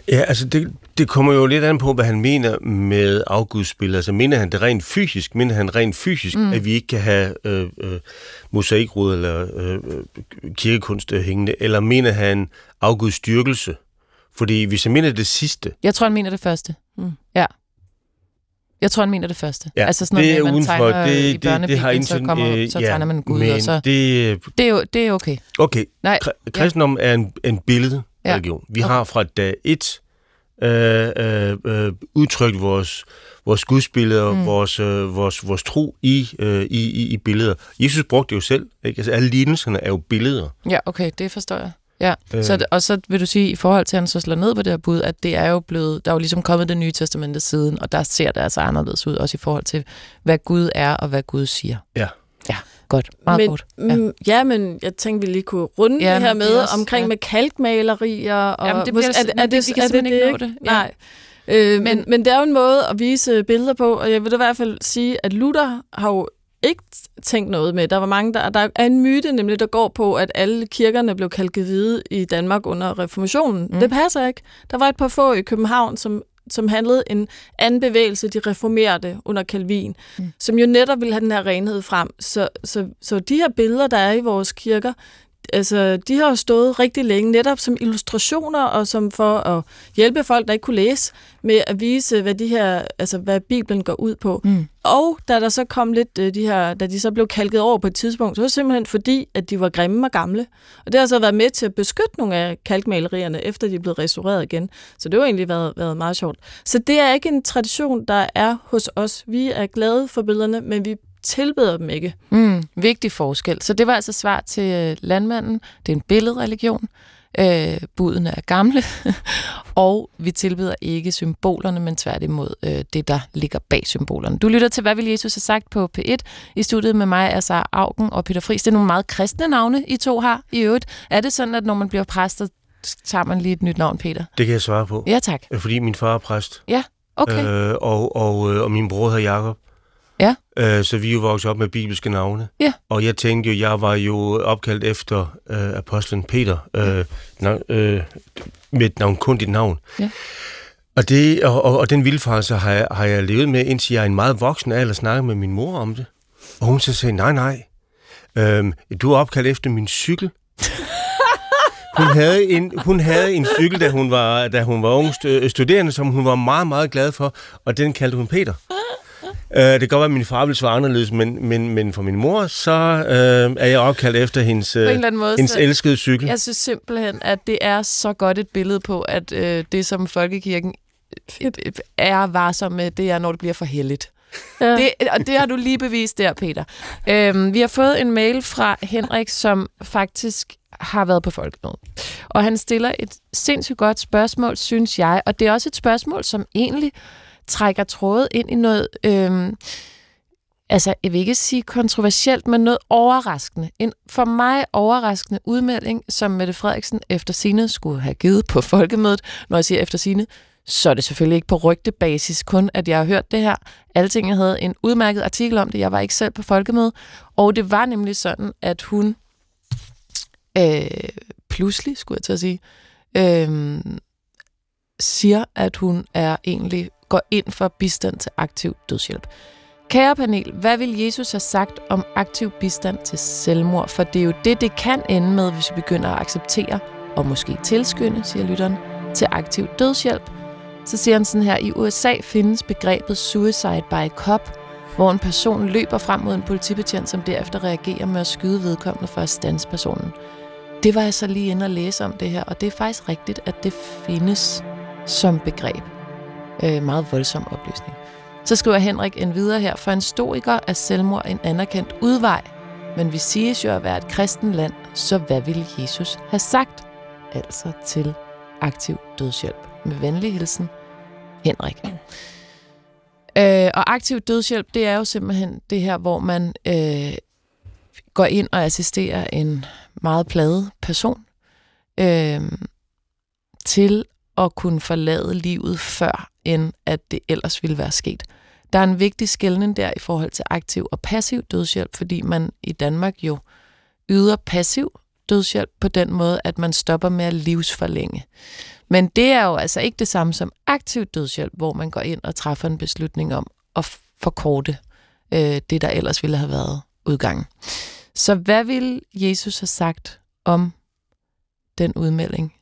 Ja, altså det, det kommer jo lidt an på, hvad han mener med afgudsspil. Altså mener han det rent fysisk? Mener han rent fysisk, mm. at vi ikke kan have øh, øh, mosaikrude eller øh, øh, kirkekunst øh, hængende? Eller mener han afgudsstyrkelse? Fordi hvis han mener det sidste, Jeg tror, han mener det første. Mm. Ja. Jeg tror, han mener det første. ja, altså sådan noget det er man udenfor. tegner Det, i det, det har børnebibelen, så, kommer, øh, så ja, tegner man Gud, men og så... Det, Det er jo det er okay. okay, Nej, Kri- kristendom er en, en billedreligion. Vi Okay. har fra dag et øh, øh, øh, udtrykt vores, vores gudsbilleder, Mm. vores, øh, vores, vores tro i, øh, i, i, i billeder. Jesus brugte det jo selv. Ikke? Altså, alle lignelserne er jo billeder. Ja, okay, det forstår jeg. Ja, øh. Så, og så vil du sige, i forhold til, at han så slår ned på det her bud, at det er jo blevet, der er jo ligesom kommet det nye testamente siden, og der ser det altså anderledes ud, også i forhold til, hvad Gud er, og hvad Gud siger. Ja. Ja, godt. Meget men, godt. Ja. Mm, ja, men jeg tænkte, vi lige kunne runde Ja, det her det med er også- omkring ja. med kalkmalerier. Og Jamen, det bliver måske- det- men det- vi kan er simpelthen ikke nå det. Ja. Nej. Øh, men, Men- men, det er jo en måde at vise billeder på, og jeg vil da i hvert fald sige, at Luther har jo ikke tænkt noget med. Der var mange, der, der er en myte, nemlig der går på, at alle kirkerne blev kalket hvide i Danmark under reformationen. Mm. Det passer ikke. Der var et par få i København, som som handlede en anden bevægelse, de reformerede under Calvin, Mm. som jo netop ville have den her renhed frem. Så, så, så de her billeder, der er i vores kirker, altså, de har jo stået rigtig længe, netop som illustrationer, og som for at hjælpe folk, der ikke kunne læse, med at vise, hvad, de her, altså, hvad Bibelen går ud på. Mm. Og da der så kom lidt øh, de her, da de så blev kalket over på et tidspunkt, så var det simpelthen fordi, at de var grimme og gamle. Og det har så været med til at beskytte nogle af kalkmalerierne, efter de er blevet restaureret igen. Så det har egentlig været, været meget sjovt. Så det er ikke en tradition, der er hos os. Vi er glade for billederne, men vi tilbeder dem ikke. Mm, vigtig forskel. Så det var altså svar til øh, landmanden. Det er en billedreligion. Øh, budene er gamle, [laughs] og vi tilbyder ikke symbolerne, men tværtimod øh, det, der ligger bag symbolerne. Du lytter til, hvad vil Jesus have sagt på P1. I studiet med mig er så Augen og Peter Friis. Det er nogle meget kristne navne, I to har i øvrigt. Er det sådan, at når man bliver præst, så tager man lige et nyt navn, Peter? Det kan jeg svare på. Ja, tak. Fordi min far er præst. Ja, okay. Øh, og, og, øh, og min bror hedder Jakob. Ja. Øh, så vi er jo vokset op med bibelske navne. Ja. Og jeg tænkte jo, jeg var jo opkaldt efter øh, apostlen Peter, øh, navn, øh, med et navn, kun dit navn. Ja. Og, det, og, og, og den vildfarelse har jeg, har jeg levet med, indtil jeg er en meget voksen alder snakkede med min mor om det. Og hun så sagde, nej, nej, øh, du er opkaldt efter min cykel. [laughs] Hun havde en, hun havde en cykel, da hun var, da hun var ung studerende, som hun var meget, meget glad for, og den kaldte hun Peter. Uh, det kan godt være, at min far ville svare anderledes, men, men, men for min mor, så uh, er jeg opkaldt efter hendes, På en eller anden måde, hendes så- elskede cykel. Jeg synes simpelthen, at det er så godt et billede på, at øh, det, som folkekirken øh, er varsom med, det er, når det bliver for heldigt. Ja. Det, og det har du lige bevist der, Peter. Øhm, vi har fået en mail fra Henrik, som faktisk har været på folkemødet. Og han stiller et sindssygt godt spørgsmål, synes jeg. Og det er også et spørgsmål, som egentlig trækker tråde ind i noget... Øhm, altså, jeg vil ikke sige kontroversielt, men noget overraskende. En for mig overraskende udmelding, som Mette Frederiksen efter sine skulle have givet på folkemødet. Når jeg siger efter sine, så er det selvfølgelig ikke på rygtebasis kun, at jeg har hørt det her. Alting jeg havde en udmærket artikel om det. Jeg var ikke selv på folkemødet. Og det var nemlig sådan, at hun øh, pludselig, skulle jeg til at sige, øh, siger, at hun er egentlig går ind for bistand til aktiv dødshjælp. Kære panel, hvad vil Jesus have sagt om aktiv bistand til selvmord? For det er jo det, det kan ende med, hvis vi begynder at acceptere og måske tilskynde, siger lytteren, til aktiv dødshjælp. Så siger han sådan her, i USA findes begrebet suicide by cop, hvor en person løber frem mod en politibetjent, som derefter reagerer med at skyde vedkommende for at stanse personen. Det var jeg så lige inde og læse om det her, og det er faktisk rigtigt, at det findes som begreb. Øh, meget voldsom oplysning. Så skriver Henrik en videre her, for en stoiker er selvmord en anerkendt udvej, men vi siges jo at være et kristen land, så hvad ville Jesus have sagt? Altså til aktiv dødshjælp. Med venlig hilsen, Henrik. Øh, og aktiv dødshjælp, det er jo simpelthen det her, hvor man øh, går ind og assisterer en meget pladet person øh, til at kunne forlade livet før, end at det ellers ville være sket. Der er en vigtig skældning der i forhold til aktiv og passiv dødshjælp, fordi man i Danmark jo yder passiv dødshjælp på den måde, at man stopper med at livsforlænge. Men det er jo altså ikke det samme som aktiv dødshjælp, hvor man går ind og træffer en beslutning om at forkorte øh, det, der ellers ville have været udgangen. Så hvad ville Jesus have sagt om den udmelding,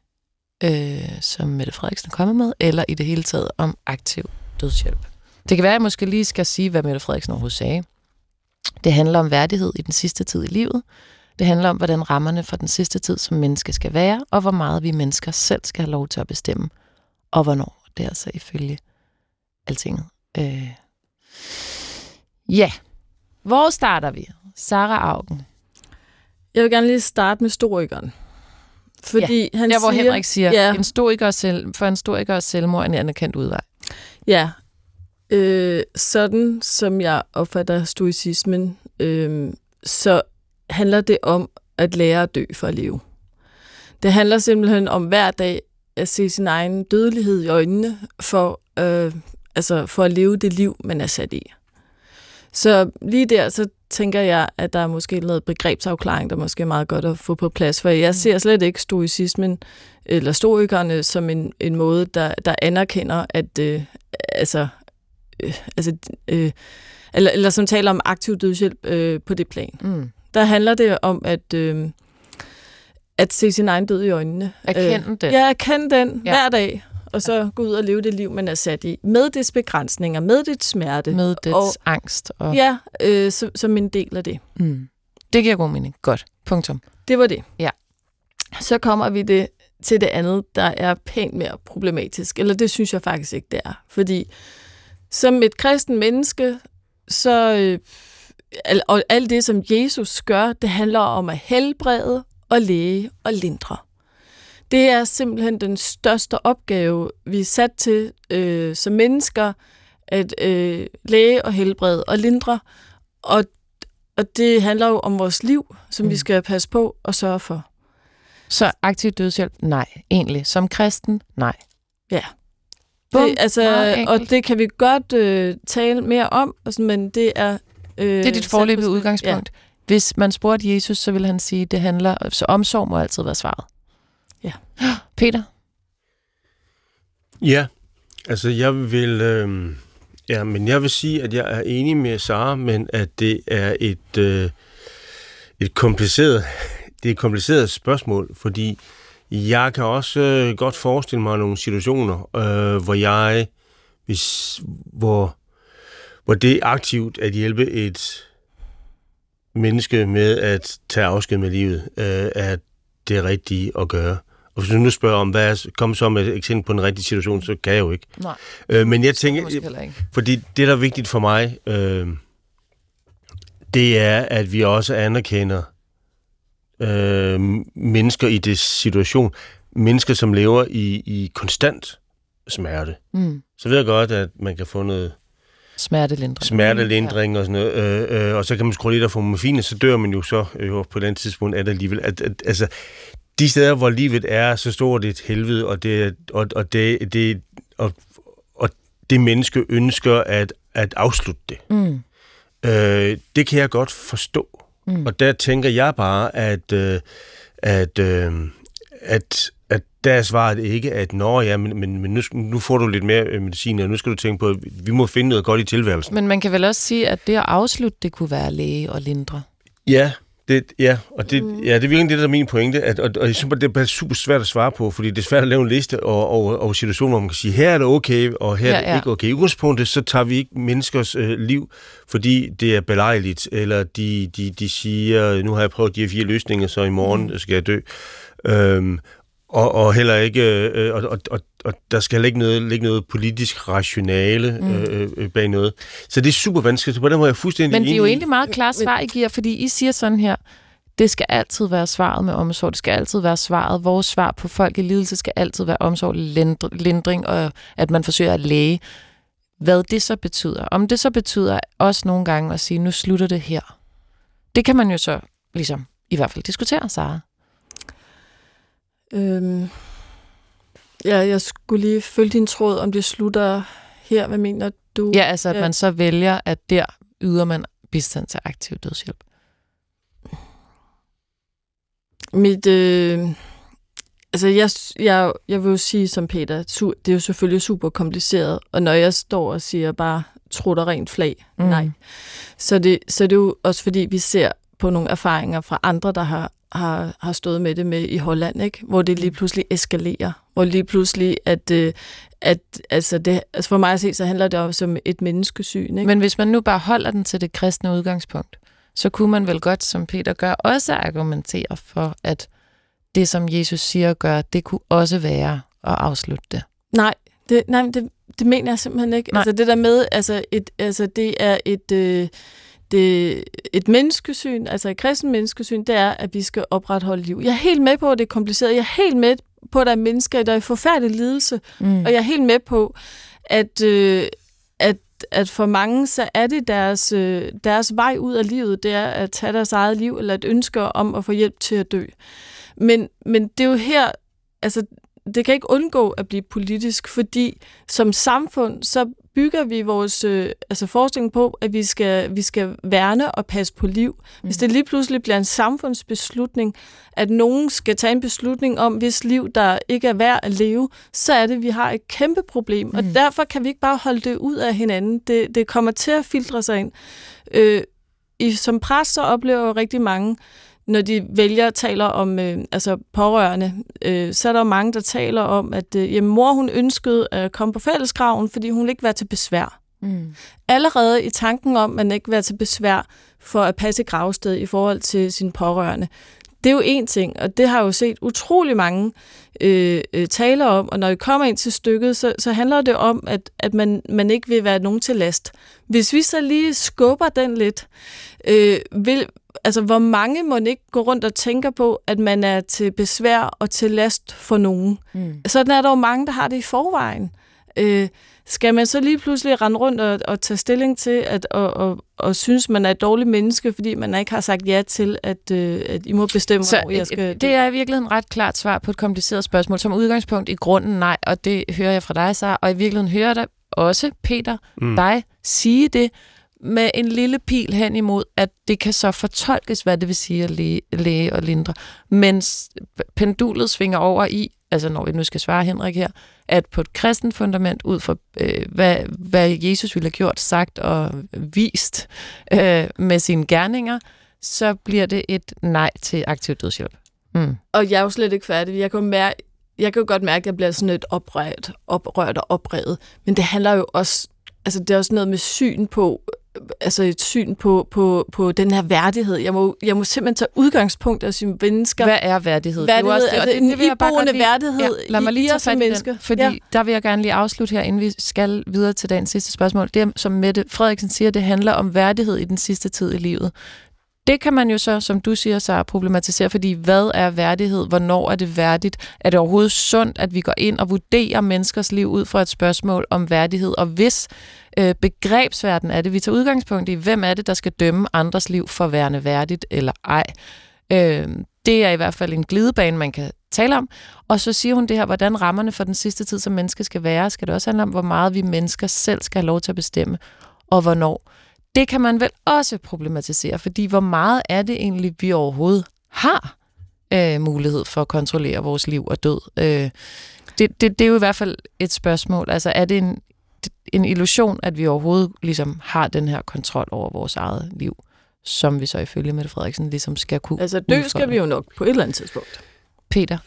øh, som Mette Frederiksen er kommet med, eller i det hele taget om aktiv dødshjælp? Det kan være, at jeg måske lige skal sige, hvad Mette Frederiksen overhovedet sagde. Det handler om værdighed i den sidste tid i livet. Det handler om, hvordan rammerne for den sidste tid som menneske skal være, og hvor meget vi mennesker selv skal have lov til at bestemme, og hvornår. Det er altså ifølge altinget. Øh. Ja, hvor starter vi? Sara Augen. Jeg vil gerne lige starte med storikeren. Fordi han Der, hvor siger, Henrik siger, Ja. en stoiker selv, for en stoiker er selvmord en anerkendt udvej. Ja, øh, sådan som jeg opfatter stoicismen, øh, så handler det om at lære at dø for at leve. Det handler simpelthen om hver dag at se sin egen dødelighed i øjnene for, øh, altså for at leve det liv, man er sat i. Så lige der, så tænker jeg, at der er måske noget begrebsafklaring, der måske er meget godt at få på plads, for jeg ser slet ikke stoicismen eller stoikerne som en, en måde, der, der anerkender, at øh, altså, øh, altså øh, eller, eller som taler om aktiv dødshjælp øh, på det plan. Mm. Der handler det om at øh, at se sin egen død i øjnene. Erkende øh, den. Ja, erkende den Ja. ja. hver dag, og så gå ud og leve det liv, man er sat i. Med dets begrænsninger, med dets smerte. Med dets og, angst. Og, Ja, øh, som, som en del af det. mm. Det giver god mening. Godt. Punktum. Det var det. Ja. Så kommer vi det til det andet, der er pænt mere problematisk. Eller det synes jeg faktisk ikke, det er. Fordi som et kristen menneske, så... Øh, og alt det, som Jesus gør, det handler om at helbrede og læge og lindre. Det er simpelthen den største opgave, vi er sat til øh, som mennesker, at øh, læge og helbrede og lindre. Og, og det handler jo om vores liv, som mm. vi skal passe på og sørge for. Så aktiv dødshjælp? Nej. Egentlig. Som kristen? Nej. Ja. Det, altså, og det kan vi godt øh, tale mere om, altså, men det er... Øh, det er dit forløbige udgangspunkt. Ja. Hvis man spurgte Jesus, så vil han sige, at det handler... Så omsorg må altid være svaret. Peter? Ja, altså jeg vil... Øh, ja, men jeg vil sige, at jeg er enig med Sara, men at det er et, øh, et kompliceret... [laughs] Det er et kompliceret spørgsmål, fordi jeg kan også øh, godt forestille mig nogle situationer, øh, hvor jeg, hvis, hvor, hvor det er aktivt at hjælpe et menneske med at tage afsked med livet, øh, er det rigtige at gøre. Og hvis du nu spørger om, hvad er, kom så med et eksempel på en rigtig situation, så kan jeg jo ikke. Nej. Øh, men jeg tænker, ikke. fordi det, der er vigtigt for mig, øh, det er, at vi også anerkender øh, mennesker i det situation. Mennesker, som lever i, i konstant smerte. Mm. Så ved jeg godt, at man kan få noget Smertelindring. Smertelindring og sådan noget. Øh, øh, og så kan man skrue lidt af for morfin, og så dør man jo så øh, på den tidspunkt er det alligevel. At, at, altså, de steder, hvor livet er så stort et helvede, og det, og, og det, det, og, og det menneske ønsker at, at afslutte det. Mm. Øh, det kan jeg godt forstå. Mm. Og der tænker jeg bare, at, øh, at, øh, at, at der er svaret ikke, at nå ja, men, men, men nu, nu får du lidt mere øh, medicin, og nu skal du tænke på, at vi må finde noget godt i tilværelsen. Men man kan vel også sige, at det at afslutte, det kunne være læge og lindre? Ja, det, ja, og det, mm. ja, det er virkelig det, der er min pointe, at, og, og jeg synes, det er super svært at svare på, fordi det er svært at lave en liste og, og, og situationer, hvor man kan sige, her er det okay, og her ja, er det ikke okay. I udgangspunktet, så tager vi ikke menneskers øh, liv, fordi det er belejligt, eller de, de, de siger, nu har jeg prøvet de her fire løsninger, så i morgen mm. skal jeg dø. Øhm, og, og heller ikke, øh, og, og, og, og der skal heller ikke noget, ligge noget politisk rationale mm. øh, øh, bag noget. Så det er super vanskeligt, så på den måde er jeg fuldstændig Men det er jo egentlig meget klart svar, I giver, fordi I siger sådan her, det skal altid være svaret med omsorg, det skal altid være svaret. Vores svar på folk i lidelse skal altid være omsorg, lindring, og at man forsøger at læge. Hvad det så betyder. Om det så betyder også nogle gange at sige, nu slutter det her. Det kan man jo så ligesom i hvert fald diskutere, Sara. Øhm, ja, jeg skulle lige følge din tråd, om det slutter her. Hvad mener du? Ja, altså at ja. man så vælger, at der yder man bistand til aktiv dødshjælp. Mit, øh, altså jeg, jeg, jeg vil jo sige som Peter, det er jo selvfølgelig super kompliceret, og når jeg står og siger bare trutter rent flag, mm. nej. Så det, så det er jo også fordi, vi ser på nogle erfaringer fra andre, der har har, har stået med det med i Holland, ikke? hvor det lige mm. pludselig eskalerer. Hvor lige pludselig, at, øh, at altså det, altså for mig at se, så handler det også om et menneskesyn. Ikke? Men hvis man nu bare holder den til det kristne udgangspunkt, så kunne man vel godt, som Peter gør, også argumentere for, at det, som Jesus siger gør, det kunne også være at afslutte det. Nej, det, nej, det, det mener jeg simpelthen ikke. Nej. Altså det der med, altså, et, altså det er et... Øh, det, et menneskesyn, altså et kristen menneskesyn, det er, at vi skal opretholde liv. Jeg er helt med på, at det er kompliceret. Jeg er helt med på, at der er mennesker, der er i forfærdelig lidelse. Mm. Og jeg er helt med på, at, øh, at, at for mange, så er det deres, øh, deres vej ud af livet, det er at tage deres eget liv, eller et ønske om at få hjælp til at dø. Men, men det er jo her, altså det kan ikke undgå at blive politisk, fordi som samfund, så bygger vi vores øh, altså forestilling på, at vi skal, vi skal værne og passe på liv. Mm. Hvis det lige pludselig bliver en samfundsbeslutning, at nogen skal tage en beslutning om, hvis liv, der ikke er værd at leve, så er det, at vi har et kæmpe problem. Mm. Og derfor kan vi ikke bare holde det ud af hinanden. Det, det kommer til at filtre sig ind. Øh, i, som præst så oplever jeg rigtig mange, når de vælger taler om øh, altså pårørende, øh, så er der mange, der taler om, at øh, jamen, mor hun ønskede at komme på fællesgraven, fordi hun ikke være til besvær. Mm. Allerede i tanken om, at man ikke vil være til besvær for at passe gravsted i forhold til sin pårørende, det er jo en ting, og det har jeg jo set utrolig mange øh, øh, taler om, og når vi kommer ind til stykket, så, så handler det om, at, at man, man ikke vil være nogen til last. Hvis vi så lige skubber den lidt, øh, vil, altså, hvor mange må ikke gå rundt og tænker på, at man er til besvær og til last for nogen. Mm. Sådan er der jo mange, der har det i forvejen. Øh, skal man så lige pludselig rende rundt og, og tage stilling til, at, og, og, og synes, man er et dårligt menneske, fordi man ikke har sagt ja til, at, øh, at I må bestemme, så, hvor jeg skal... Det er i virkeligheden ret klart svar på et kompliceret spørgsmål. Som udgangspunkt i grunden nej, og det hører jeg fra dig, Sara, og i virkeligheden hører jeg også, Peter, mm. dig sige det, med en lille pil hen imod, at det kan så fortolkes, hvad det vil sige at læge, læge og lindre. Mens pendulet svinger over i, altså når vi nu skal svare Henrik her, at på et kristen fundament, ud fra øh, hvad, hvad Jesus ville have gjort, sagt og vist øh, med sine gerninger, så bliver det et nej til aktiv dødshjælp. Mm. Og jeg er jo slet ikke færdig. Jeg kan, mærke, jeg kan jo godt mærke, at jeg bliver sådan lidt oprørt, oprørt og oprevet. Men det handler jo også, altså det er også noget med syn på, altså et syn på, på, på den her værdighed. Jeg må, jeg må simpelthen tage udgangspunkt af sine mennesker. Hvad er værdighed? Værdighed, det er også det, altså, det, det vil jeg bare lige, værdighed ja, lad mig lige tage fat mennesker. Den, fordi ja. der vil jeg gerne lige afslutte her, inden vi skal videre til dagens sidste spørgsmål. Det, som Mette Frederiksen siger, det handler om værdighed i den sidste tid i livet. Det kan man jo så, som du siger, så problematisere, fordi hvad er værdighed? Hvornår er det værdigt? Er det overhovedet sundt, at vi går ind og vurderer menneskers liv ud fra et spørgsmål om værdighed? Og hvis øh, begrebsverden er det, vi tager udgangspunkt i, hvem er det, der skal dømme andres liv for værende værdigt eller ej? Øh, det er i hvert fald en glidebane, man kan tale om. Og så siger hun det her, hvordan rammerne for den sidste tid som menneske skal være. Skal det også handle om, hvor meget vi mennesker selv skal have lov til at bestemme, og hvornår. Det kan man vel også problematisere, fordi hvor meget er det egentlig, vi overhovedet har øh, mulighed for at kontrollere vores liv og død? Øh, det, det, det er jo i hvert fald et spørgsmål. Altså er det en, en illusion, at vi overhovedet ligesom har den her kontrol over vores eget liv, som vi så ifølge Mette Frederiksen ligesom skal kunne Altså dø udfordre. skal vi jo nok på et eller andet tidspunkt. Peter?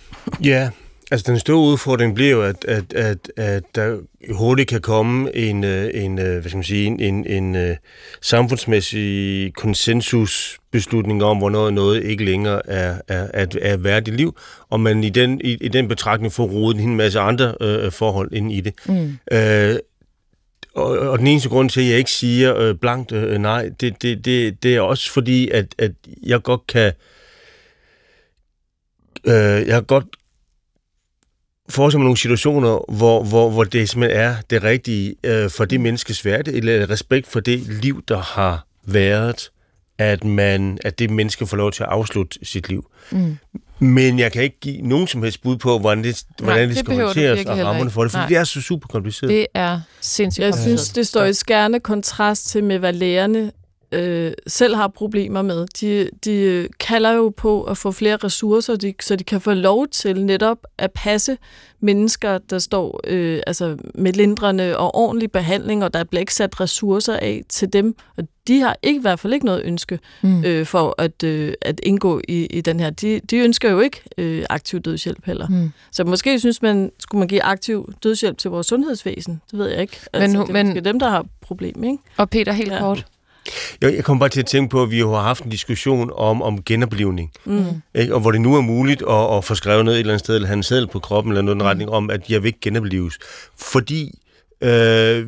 Ja, Altså den store udfordring bliver jo, at, at, at, at der hurtigt kan komme en, øh, en, øh, hvad skal man sige, en, en, en uh, samfundsmæssig konsensusbeslutning om, hvornår noget ikke længere er, er, er, er værdigt liv, og man i den, i, i den betragtning får rodet en masse andre uh, forhold ind i det. Mm. Uh, og, og den eneste grund til, at jeg ikke siger uh, blankt uh, nej, det, det, det, det er også fordi, at, at jeg godt kan uh, jeg godt forestille mig nogle situationer, hvor, hvor, hvor det simpelthen er det rigtige øh, for det menneskes værde, eller respekt for det liv, der har været, at man at det menneske får lov til at afslutte sit liv. Mm. Men jeg kan ikke give nogen som helst bud på, hvordan det, hvordan Nej, det skal håndteres og rammerne for det, for det er så super kompliceret. Det er sindssygt Jeg synes, det står i skærende kontrast til med, hvad lærerne øh, selv har problemer med. De, de kalder jo på at få flere ressourcer, de, så de kan få lov til netop at passe mennesker, der står øh, altså med lindrende og ordentlig behandling, og der bliver ikke sat ressourcer af til dem. Og de har ikke, i hvert fald ikke noget ønske mm. øh, for at, øh, at indgå i, i den her. De, de ønsker jo ikke øh, aktiv dødshjælp heller. Mm. Så måske synes man, skulle man give aktiv dødshjælp til vores sundhedsvæsen. Det ved jeg ikke. Altså, men, det er men, dem, der har problem, ikke? Og Peter, helt ja. kort. Jeg, jeg kommer bare til at tænke på, at vi har haft en diskussion om, om genoplevning. Mm. Ikke? Og hvor det nu er muligt at, at få skrevet noget et eller andet sted, eller have en seddel på kroppen, eller noget i mm. retning om, at jeg vil ikke genopleves. Fordi øh,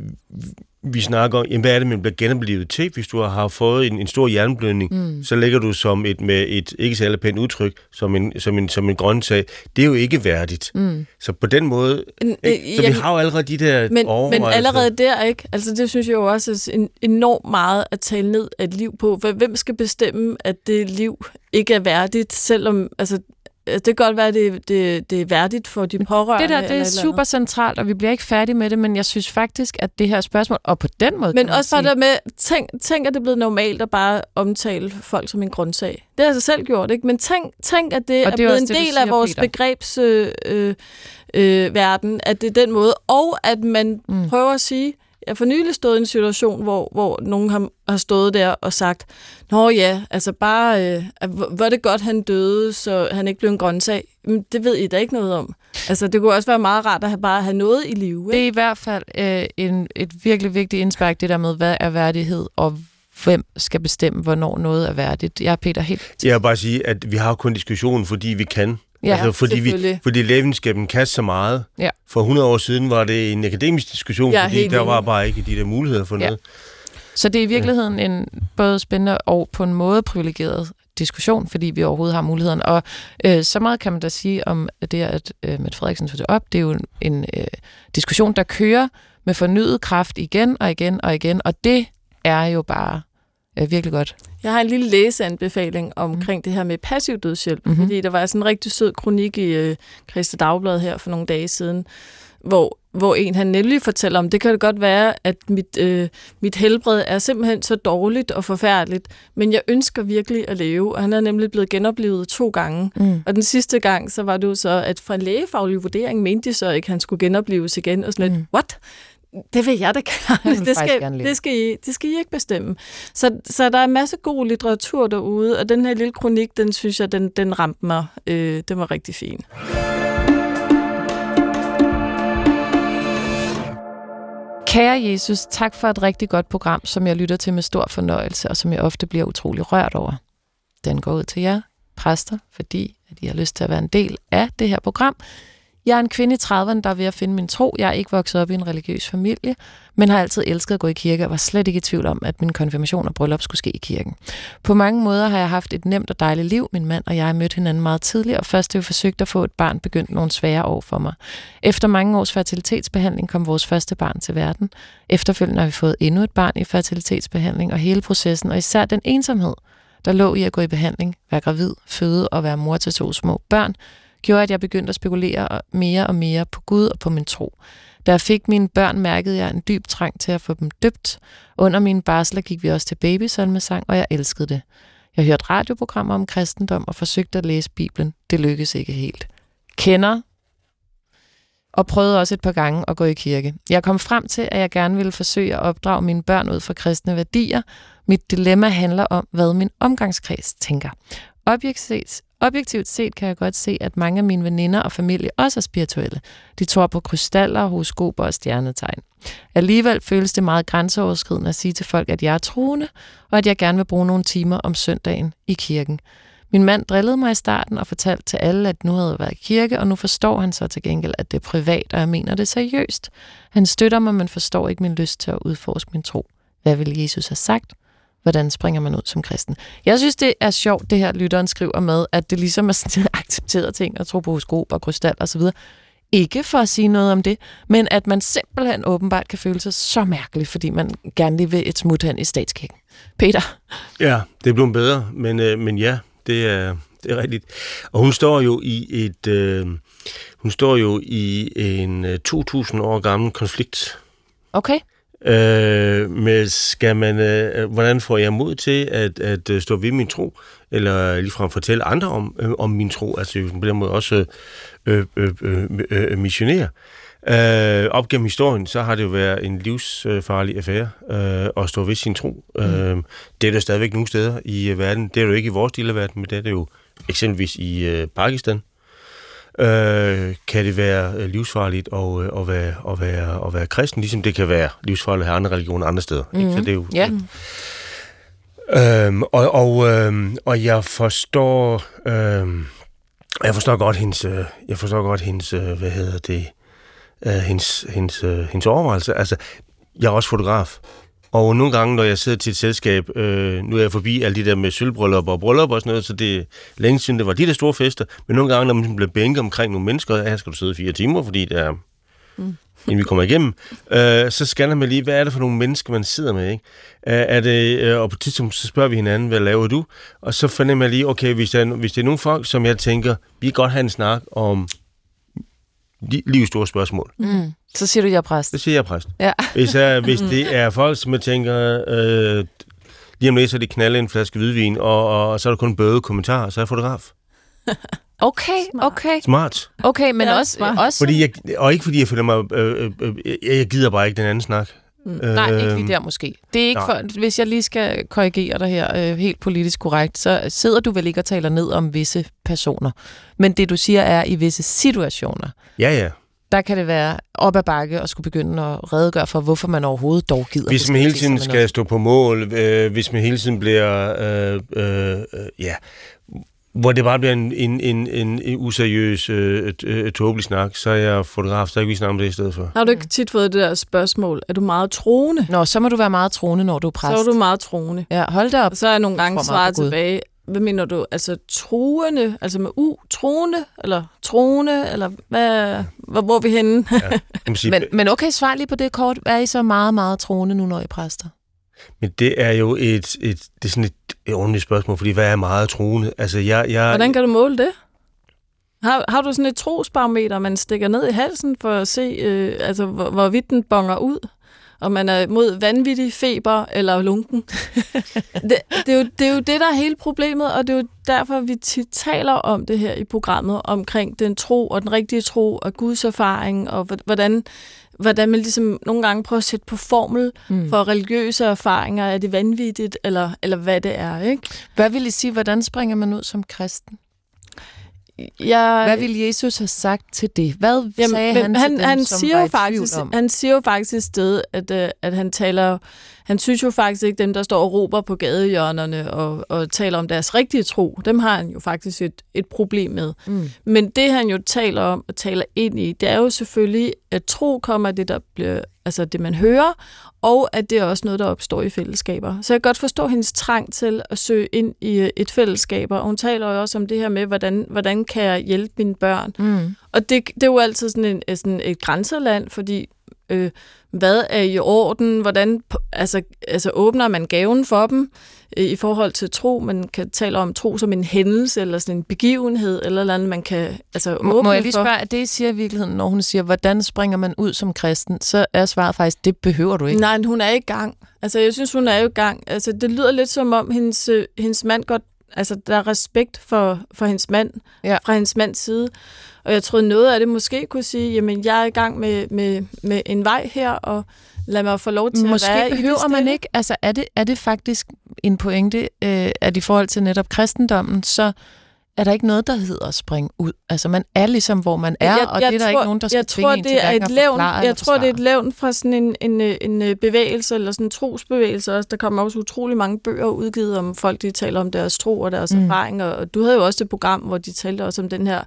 vi snakker om, jamen, hvad er det, man bliver genoplevet til? Hvis du har fået en, en stor hjerneblødning, mm. så ligger du som et, med et ikke særlig pænt udtryk, som en, som en, som en grøntsag. Det er jo ikke værdigt. Mm. Så på den måde, en, ikke? så vi har jo allerede de der men, Men allerede der, ikke? Altså det synes jeg jo også er enormt meget at tale ned af et liv på. Hvem skal bestemme, at det liv ikke er værdigt, selvom altså, det kan godt være, at det, det, det er værdigt for de pårørende. Det der, det er super centralt, og vi bliver ikke færdige med det, men jeg synes faktisk, at det her spørgsmål, og på den måde Men også bare der med, tænk, tænk, at det er blevet normalt at bare omtale folk som en grundsag. Det har jeg selv gjort, ikke? Men tænk, tænk at det, og det er blevet en del siger, af vores Peter. begrebsverden, øh, øh, verden, at det er den måde, og at man mm. prøver at sige, jeg for nylig stået i en situation, hvor, hvor nogen har, har stået der og sagt, Nå ja, altså bare, øh, hvor er det godt, han døde, så han ikke blev en grøntsag. Men det ved I da ikke noget om. Altså, det kunne også være meget rart at have bare have noget i live. Ikke? Det er i hvert fald øh, en, et virkelig vigtigt indspark, det der med, hvad er værdighed, og hvem skal bestemme, hvornår noget er værdigt. Jeg er Peter helt... Jeg vil bare sige, at vi har kun diskussionen, fordi vi kan. Ja, altså, fordi, vi, fordi lægevidenskaben kan så meget. Ja. For 100 år siden var det en akademisk diskussion, ja, fordi der var bare ikke de der muligheder for ja. noget. Så det er i virkeligheden en både spændende og på en måde privilegeret diskussion, fordi vi overhovedet har muligheden. Og øh, så meget kan man da sige om det, at øh, Mette Frederiksen tog det op. Det er jo en, en øh, diskussion, der kører med fornyet kraft igen og igen og igen, og det er jo bare øh, virkelig godt. Jeg har en lille læseanbefaling omkring mm. det her med passiv dødshjælp, mm-hmm. fordi der var sådan en rigtig sød kronik i øh, Christa Dagblad her for nogle dage siden, hvor, hvor en han nemlig fortæller om, det kan det godt være, at mit, øh, mit helbred er simpelthen så dårligt og forfærdeligt, men jeg ønsker virkelig at leve, og han er nemlig blevet genoplevet to gange. Mm. Og den sidste gang, så var det jo så, at fra en lægefaglig vurdering mente de så ikke, at han skulle genopleves igen, og sådan mm. lidt, what? Det vil jeg da gerne. Det skal, det, skal I, det skal I ikke bestemme. Så, så der er en masse god litteratur derude, og den her lille kronik, den synes jeg, den, den ramte mig. Øh, den var rigtig fin. Kære Jesus, tak for et rigtig godt program, som jeg lytter til med stor fornøjelse, og som jeg ofte bliver utrolig rørt over. Den går ud til jer, præster, fordi at I har lyst til at være en del af det her program. Jeg er en kvinde i 30'erne, der er ved at finde min tro. Jeg er ikke vokset op i en religiøs familie, men har altid elsket at gå i kirke og var slet ikke i tvivl om, at min konfirmation og bryllup skulle ske i kirken. På mange måder har jeg haft et nemt og dejligt liv. Min mand og jeg mødte hinanden meget tidligt, og først da vi forsøgte at få et barn, begyndte nogle svære år for mig. Efter mange års fertilitetsbehandling kom vores første barn til verden. Efterfølgende har vi fået endnu et barn i fertilitetsbehandling, og hele processen, og især den ensomhed, der lå i at gå i behandling, være gravid, føde og være mor til to små børn, gjorde, at jeg begyndte at spekulere mere og mere på Gud og på min tro. Da jeg fik mine børn, mærkede jeg en dyb trang til at få dem døbt. Under mine barsler gik vi også til babysalmesang, og jeg elskede det. Jeg hørte radioprogrammer om kristendom og forsøgte at læse Bibelen. Det lykkedes ikke helt. Kender og prøvede også et par gange at gå i kirke. Jeg kom frem til, at jeg gerne ville forsøge at opdrage mine børn ud fra kristne værdier. Mit dilemma handler om, hvad min omgangskreds tænker. Objektivt, Objektivt set kan jeg godt se, at mange af mine veninder og familie også er spirituelle. De tror på krystaller, horoskoper og stjernetegn. Alligevel føles det meget grænseoverskridende at sige til folk, at jeg er troende, og at jeg gerne vil bruge nogle timer om søndagen i kirken. Min mand drillede mig i starten og fortalte til alle, at nu havde jeg været i kirke, og nu forstår han så til gengæld, at det er privat, og jeg mener det seriøst. Han støtter mig, men forstår ikke min lyst til at udforske min tro. Hvad ville Jesus have sagt? Hvordan springer man ud som kristen. Jeg synes, det er sjovt, det her lytteren skriver med, at det ligesom er sådan [laughs] accepteret ting at tro på horoskop og krystal videre. Ikke for at sige noget om det, men at man simpelthen åbenbart kan føle sig så mærkelig, fordi man gerne lige vil et smut hen i statskirken. Peter? Ja, det er blevet bedre, men, øh, men ja, det er, det er rigtigt. Og hun står jo i et... Øh, hun står jo i en 2000 øh, år gammel konflikt. Okay. Øh, med skal man, øh, hvordan får jeg mod til at, at øh, stå ved min tro, eller ligefrem fortælle andre om, øh, om min tro, altså på den måde også øh, øh, øh, øh, missionere. Øh, op gennem historien, så har det jo været en livsfarlig affære øh, at stå ved sin tro. Mm. Øh, det er der stadigvæk nogle steder i øh, verden. Det er jo ikke i vores del af verden, men det er det jo eksempelvis i øh, Pakistan øh, kan det være øh, livsfarligt at, øh, at, være, at, være, at være kristen, ligesom det kan være livsfarligt at have andre religioner andre steder. Mm-hmm. Ikke? Så mhm. det er jo, ja. Øhm, og, og, øhm, og jeg forstår øhm, jeg forstår godt hendes jeg forstår godt hendes hvad hedder det øh, hendes hendes hendes overvejelse altså jeg er også fotograf og nogle gange, når jeg sidder til et selskab, øh, nu er jeg forbi alle de der med sølvbryllup og bryllup og sådan noget, så det er længe siden, det var de der store fester. Men nogle gange, når man bliver bænket omkring nogle mennesker, her skal du sidde fire timer, fordi det er, mm. inden vi kommer igennem, øh, så scanner man lige, hvad er det for nogle mennesker, man sidder med, ikke? Øh, er det, øh, og på et tidspunkt, så spørger vi hinanden, hvad laver du? Og så fornemmer jeg lige, okay, hvis, der, hvis det er nogle folk, som jeg tænker, vi kan godt have en snak om livets store spørgsmål. Mm. Så siger du, jeg er præst. Det siger jeg er præst. Ja. Hvis, er, hvis det er folk, som jeg tænker, øh, lige om lidt, så er det knalde en flaske hvidvin, og, og så er der kun bøde kommentarer, så er jeg fotograf. [laughs] Okay, okay. Smart. Okay, men ja, også, smart. også... Fordi jeg, og ikke fordi jeg føler mig... Øh, øh, øh, jeg gider bare ikke den anden snak. Øh, Nej, ikke lige der måske. Det er ikke for, hvis jeg lige skal korrigere dig her øh, helt politisk korrekt, så sidder du vel ikke og taler ned om visse personer. Men det du siger er i visse situationer. Ja, ja der kan det være op ad bakke og skulle begynde at redegøre for, hvorfor man overhovedet dog gider. Hvis man hele tiden skal stå på mål, øh, hvis man hele tiden bliver øh, øh, ja, hvor det bare bliver en, en, en, en, en useriøs, øh, øh, tåbelig snak, så er jeg fotograf, så ikke vi snakke om det i stedet for. Har du ikke tit fået det der spørgsmål, er du meget troende? Nå, så må du være meget troende, når du er præst. Så er du meget troende. Ja, hold da op. Og så er jeg nogle gange svaret tilbage, hvad mener du? Altså troende, altså med u, troende, eller troende, eller hvad, hvor, hvor er vi henne? ja, sige, [laughs] men, men okay, svar lige på det kort. Er I så meget, meget troende nu, når I præster? Men det er jo et, et, det er sådan et, et ordentligt spørgsmål, fordi hvad er meget troende? Altså, jeg, jeg, Hvordan kan du måle det? Har, har du sådan et trosbarometer, man stikker ned i halsen for at se, øh, altså, hvor, hvorvidt den bonger ud? om man er mod vanvittig feber eller lunken. [laughs] det, det, er jo, det er jo det, der er hele problemet, og det er jo derfor, vi tit taler om det her i programmet, omkring den tro og den rigtige tro og Guds erfaring, og hvordan, hvordan man ligesom nogle gange prøver at sætte på formel mm. for religiøse erfaringer. Er det vanvittigt, eller, eller hvad det er, ikke? Hvad vil I sige, hvordan springer man ud som kristen? Jeg, Hvad ville Jesus have sagt til det? Hvad jamen, sagde han, han til dem, han som siger var faktisk, om? Han siger jo faktisk et sted, at, uh, at han taler... Han synes jo faktisk ikke, dem, der står og råber på gadehjørnerne og, og taler om deres rigtige tro, dem har han jo faktisk et, et problem med. Mm. Men det, han jo taler om og taler ind i, det er jo selvfølgelig, at tro kommer det, der bliver, altså det, man hører, og at det er også noget, der opstår i fællesskaber. Så jeg kan godt forstå hendes trang til at søge ind i øh, et fællesskab, og hun taler jo også om det her med, hvordan, hvordan kan jeg hjælpe mine børn. Mm. Og det, det er jo altid sådan, en, sådan et grænseland, fordi øh, hvad er i orden, hvordan altså, altså åbner man gaven for dem øh, i forhold til tro. Man kan tale om tro som en hændelse, eller sådan en begivenhed, eller noget andet, man kan altså, åbne Må, må jeg lige for. spørge, at det I siger i virkeligheden, når hun siger, hvordan springer man ud som kristen, så er svaret faktisk, det behøver du ikke. Nej, hun er i gang. Altså, jeg synes, hun er i gang. Altså, det lyder lidt som om, hendes, øh, hendes mand godt altså, der er respekt for, for hendes mand, ja. fra hendes mands side. Og jeg tror noget af det måske kunne sige, jamen jeg er i gang med, med, med en vej her, og lad mig få lov til måske at være i det man ikke, altså er det, er det faktisk en pointe, øh, at i forhold til netop kristendommen, så er der ikke noget, der hedder spring ud. Altså man er ligesom, hvor man er, jeg, og det er der tror, ikke nogen, der skal jeg tror, det til er et levn, Jeg tror, det er et levn fra sådan en, en, en, en bevægelse, eller sådan en trosbevægelse også. Der kommer også utrolig mange bøger udgivet om folk, de taler om deres tro og deres mm. erfaringer. Og du havde jo også et program, hvor de talte også om den her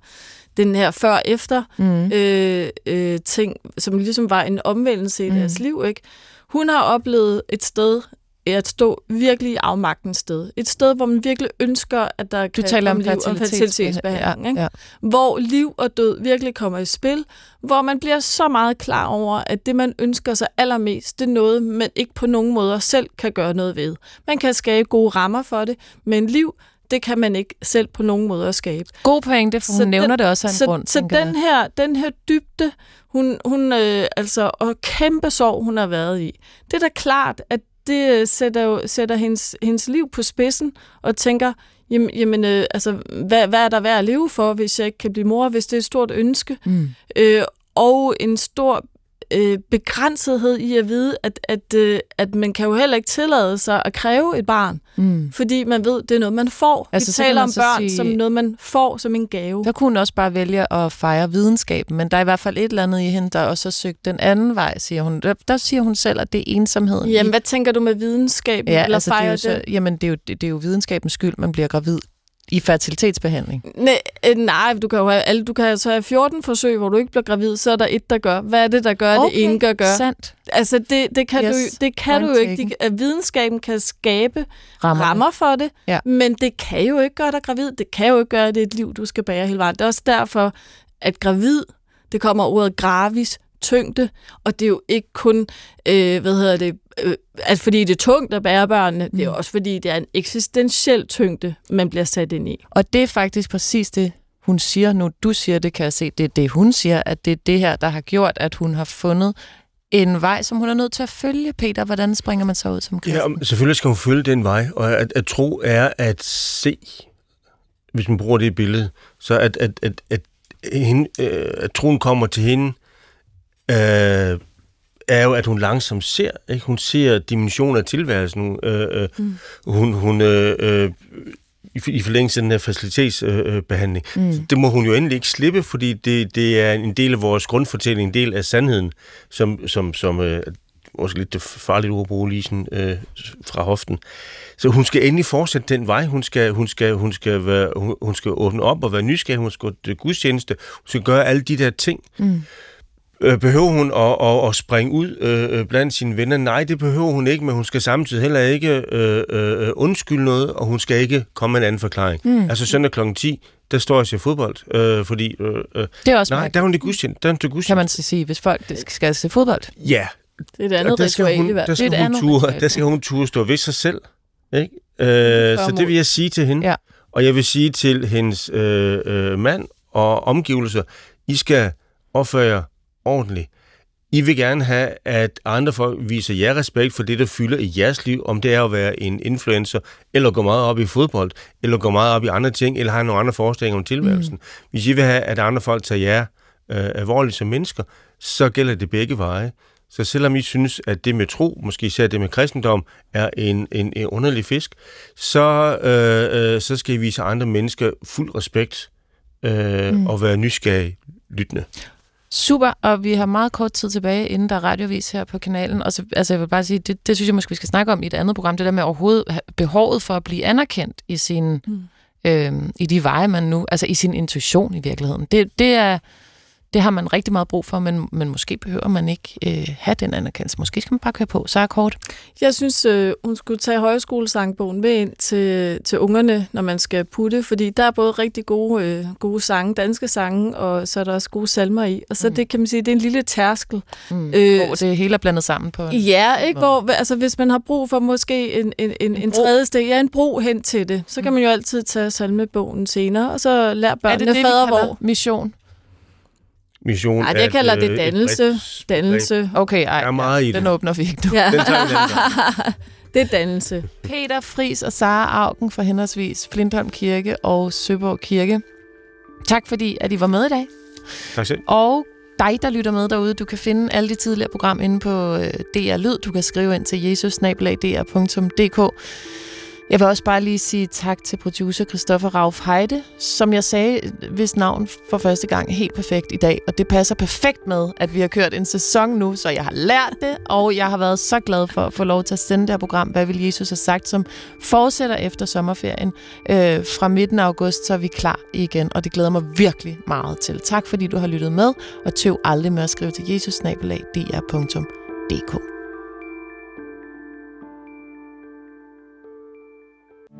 den her før-efter mm. øh, øh, ting, som ligesom var en omvendelse i mm. deres liv. Ikke? Hun har oplevet et sted, at stå virkelig i afmagtens sted. Et sted, hvor man virkelig ønsker, at der du kan taler komme om liv og fertilitetsbehandling. Ja, ikke? ja. Hvor liv og død virkelig kommer i spil. Hvor man bliver så meget klar over, at det, man ønsker sig allermest, det er noget, man ikke på nogen måder selv kan gøre noget ved. Man kan skabe gode rammer for det, men liv, det kan man ikke selv på nogen måde skabe. God pointe, for hun så nævner den, det også af en så, grund. Så den her, den her dybde, hun, hun øh, altså, og kæmpe sorg, hun har været i, det er da klart, at det sætter, jo, sætter hendes, hendes liv på spidsen, og tænker, jamen, jamen øh, altså, hvad, hvad er der værd at leve for, hvis jeg ikke kan blive mor, hvis det er et stort ønske? Mm. Øh, og en stor øh, begrænsethed i at vide, at, at, øh, at man kan jo heller ikke tillade sig at kræve et barn, mm. fordi man ved, det er noget, man får. Altså, Vi taler om børn sige, som noget, man får som en gave. Der kunne hun også bare vælge at fejre videnskaben, men der er i hvert fald et eller andet i hende, der også har søgt den anden vej, siger hun. Der, der siger hun selv, at det er ensomheden. Jamen, hvad tænker du med videnskaben? Ja, eller altså, fejre det er jo så, jamen, det er, jo, det, det er jo videnskabens skyld, man bliver gravid i fertilitetsbehandling? Nej, nej du kan jo have, alle, du kan altså have 14 forsøg, hvor du ikke bliver gravid, så er der et, der gør. Hvad er det, der gør, okay, det ene gør? gør? sandt. Altså, det, det kan, yes, du, det kan du jo ikke. De, at videnskaben kan skabe rammer, rammer for det, ja. men det kan jo ikke gøre dig gravid. Det kan jo ikke gøre, at det er et liv, du skal bære hele vejen. Det er også derfor, at gravid, det kommer ordet gravis, tyngde, og det er jo ikke kun, øh, hvad hedder det, øh, altså fordi det er tungt at bære børnene, mm. det er også fordi, det er en eksistentiel tyngde, man bliver sat ind i. Og det er faktisk præcis det, hun siger nu. Du siger det, kan jeg se. Det er det, hun siger, at det er det her, der har gjort, at hun har fundet en vej, som hun er nødt til at følge. Peter, hvordan springer man så ud som kristen? Ja, selvfølgelig skal hun følge den vej, og at, at tro er at se, hvis man bruger det billede, så at, at, at, at, hende, øh, at troen kommer til hende, øh, er jo, at hun langsomt ser. Ikke? Hun ser dimensioner af tilværelsen. Øh, øh, mm. Hun, hun øh, øh, i forlængelse af den her facilitetsbehandling. Øh, mm. Det må hun jo endelig ikke slippe, fordi det, det er en del af vores grundfortælling, en del af sandheden, som, som, som øh, måske lidt det farligt ord at bruge lige sådan, øh, fra hoften. Så hun skal endelig fortsætte den vej. Hun skal, hun skal, hun skal, være, hun, hun skal åbne op og være nysgerrig. Hun skal gå til gudstjeneste. Hun skal gøre alle de der ting. Mm. Øh, behøver hun at, at, at springe ud øh, øh, blandt sine venner? Nej, det behøver hun ikke, men hun skal samtidig heller ikke øh, øh, undskylde noget, og hun skal ikke komme med en anden forklaring. Mm. Altså søndag kl. 10, der står jeg ser fodbold, øh, fordi... Øh, øh, det er også Nej, der er hun det gudstjeneste. Der er hun det gudstjeneste. Kan man så sige, hvis folk skal se fodbold? Ja. Det er et andet ritual i hvert fald. Der skal, hun, ture, der skal hun ture stå ved sig selv. Ikke? Øh, så det vil jeg sige til hende. Ja. Og jeg vil sige til hendes øh, øh, mand og omgivelser, I skal opføre jer ordentligt. I vil gerne have, at andre folk viser jer respekt for det, der fylder i jeres liv, om det er at være en influencer, eller gå meget op i fodbold, eller gå meget op i andre ting, eller have nogle andre forestillinger om tilværelsen. Mm. Hvis I vil have, at andre folk tager jer øh, alvorligt som mennesker, så gælder det begge veje. Så selvom I synes, at det med tro, måske især det med kristendom, er en, en, en underlig fisk, så, øh, øh, så skal I vise andre mennesker fuld respekt øh, mm. og være nysgerrige lyttende. Super, og vi har meget kort tid tilbage, inden der er radiovis her på kanalen. Og så, altså, jeg vil bare sige, det, det synes jeg måske, vi skal snakke om i et andet program, det der med overhovedet behovet for at blive anerkendt i, sin, mm. øh, i de veje, man nu, altså i sin intuition i virkeligheden. Det, det er det har man rigtig meget brug for, men, men måske behøver man ikke øh, have den anerkendelse. Måske skal man bare køre på. Så er kort. Jeg synes, øh, hun skulle tage højskolesangbogen med ind til, til ungerne, når man skal putte, fordi der er både rigtig gode, øh, gode sange, danske sange, og så er der også gode salmer i. Og så mm. det kan man sige, det er en lille tærskel. Mm. Øh, hvor det hele er blandet sammen på Ja, ikke? Hvor, altså, hvis man har brug for måske en, en, en, en, en tredje steg, ja, en bro hen til det, så kan mm. man jo altid tage salmebogen senere, og så lære børnene er det det, fader hvor. mission? Mission. Nej, det kalder det dannelse. Bredt, dannelse. Okay, ej, er meget ja, i den det. åbner vi ikke nu. Ja. Den tager vi [laughs] det er dannelse. Peter Fris og Sara Augen fra henholdsvis Flintholm Kirke og Søborg Kirke. Tak fordi, at I var med i dag. Tak selv. Og dig, der lytter med derude, du kan finde alle de tidligere program inde på øh, DR Lyd. Du kan skrive ind til jesus jeg vil også bare lige sige tak til producer Christoffer Rauf Heide, som jeg sagde, hvis navn for første gang helt perfekt i dag. Og det passer perfekt med, at vi har kørt en sæson nu, så jeg har lært det, og jeg har været så glad for at få lov til at sende det her program, Hvad vil Jesus have sagt, som fortsætter efter sommerferien. Øh, fra midten af august, så er vi klar igen, og det glæder mig virkelig meget til. Tak fordi du har lyttet med, og tøv aldrig med at skrive til jesusnabelag.dr.dk.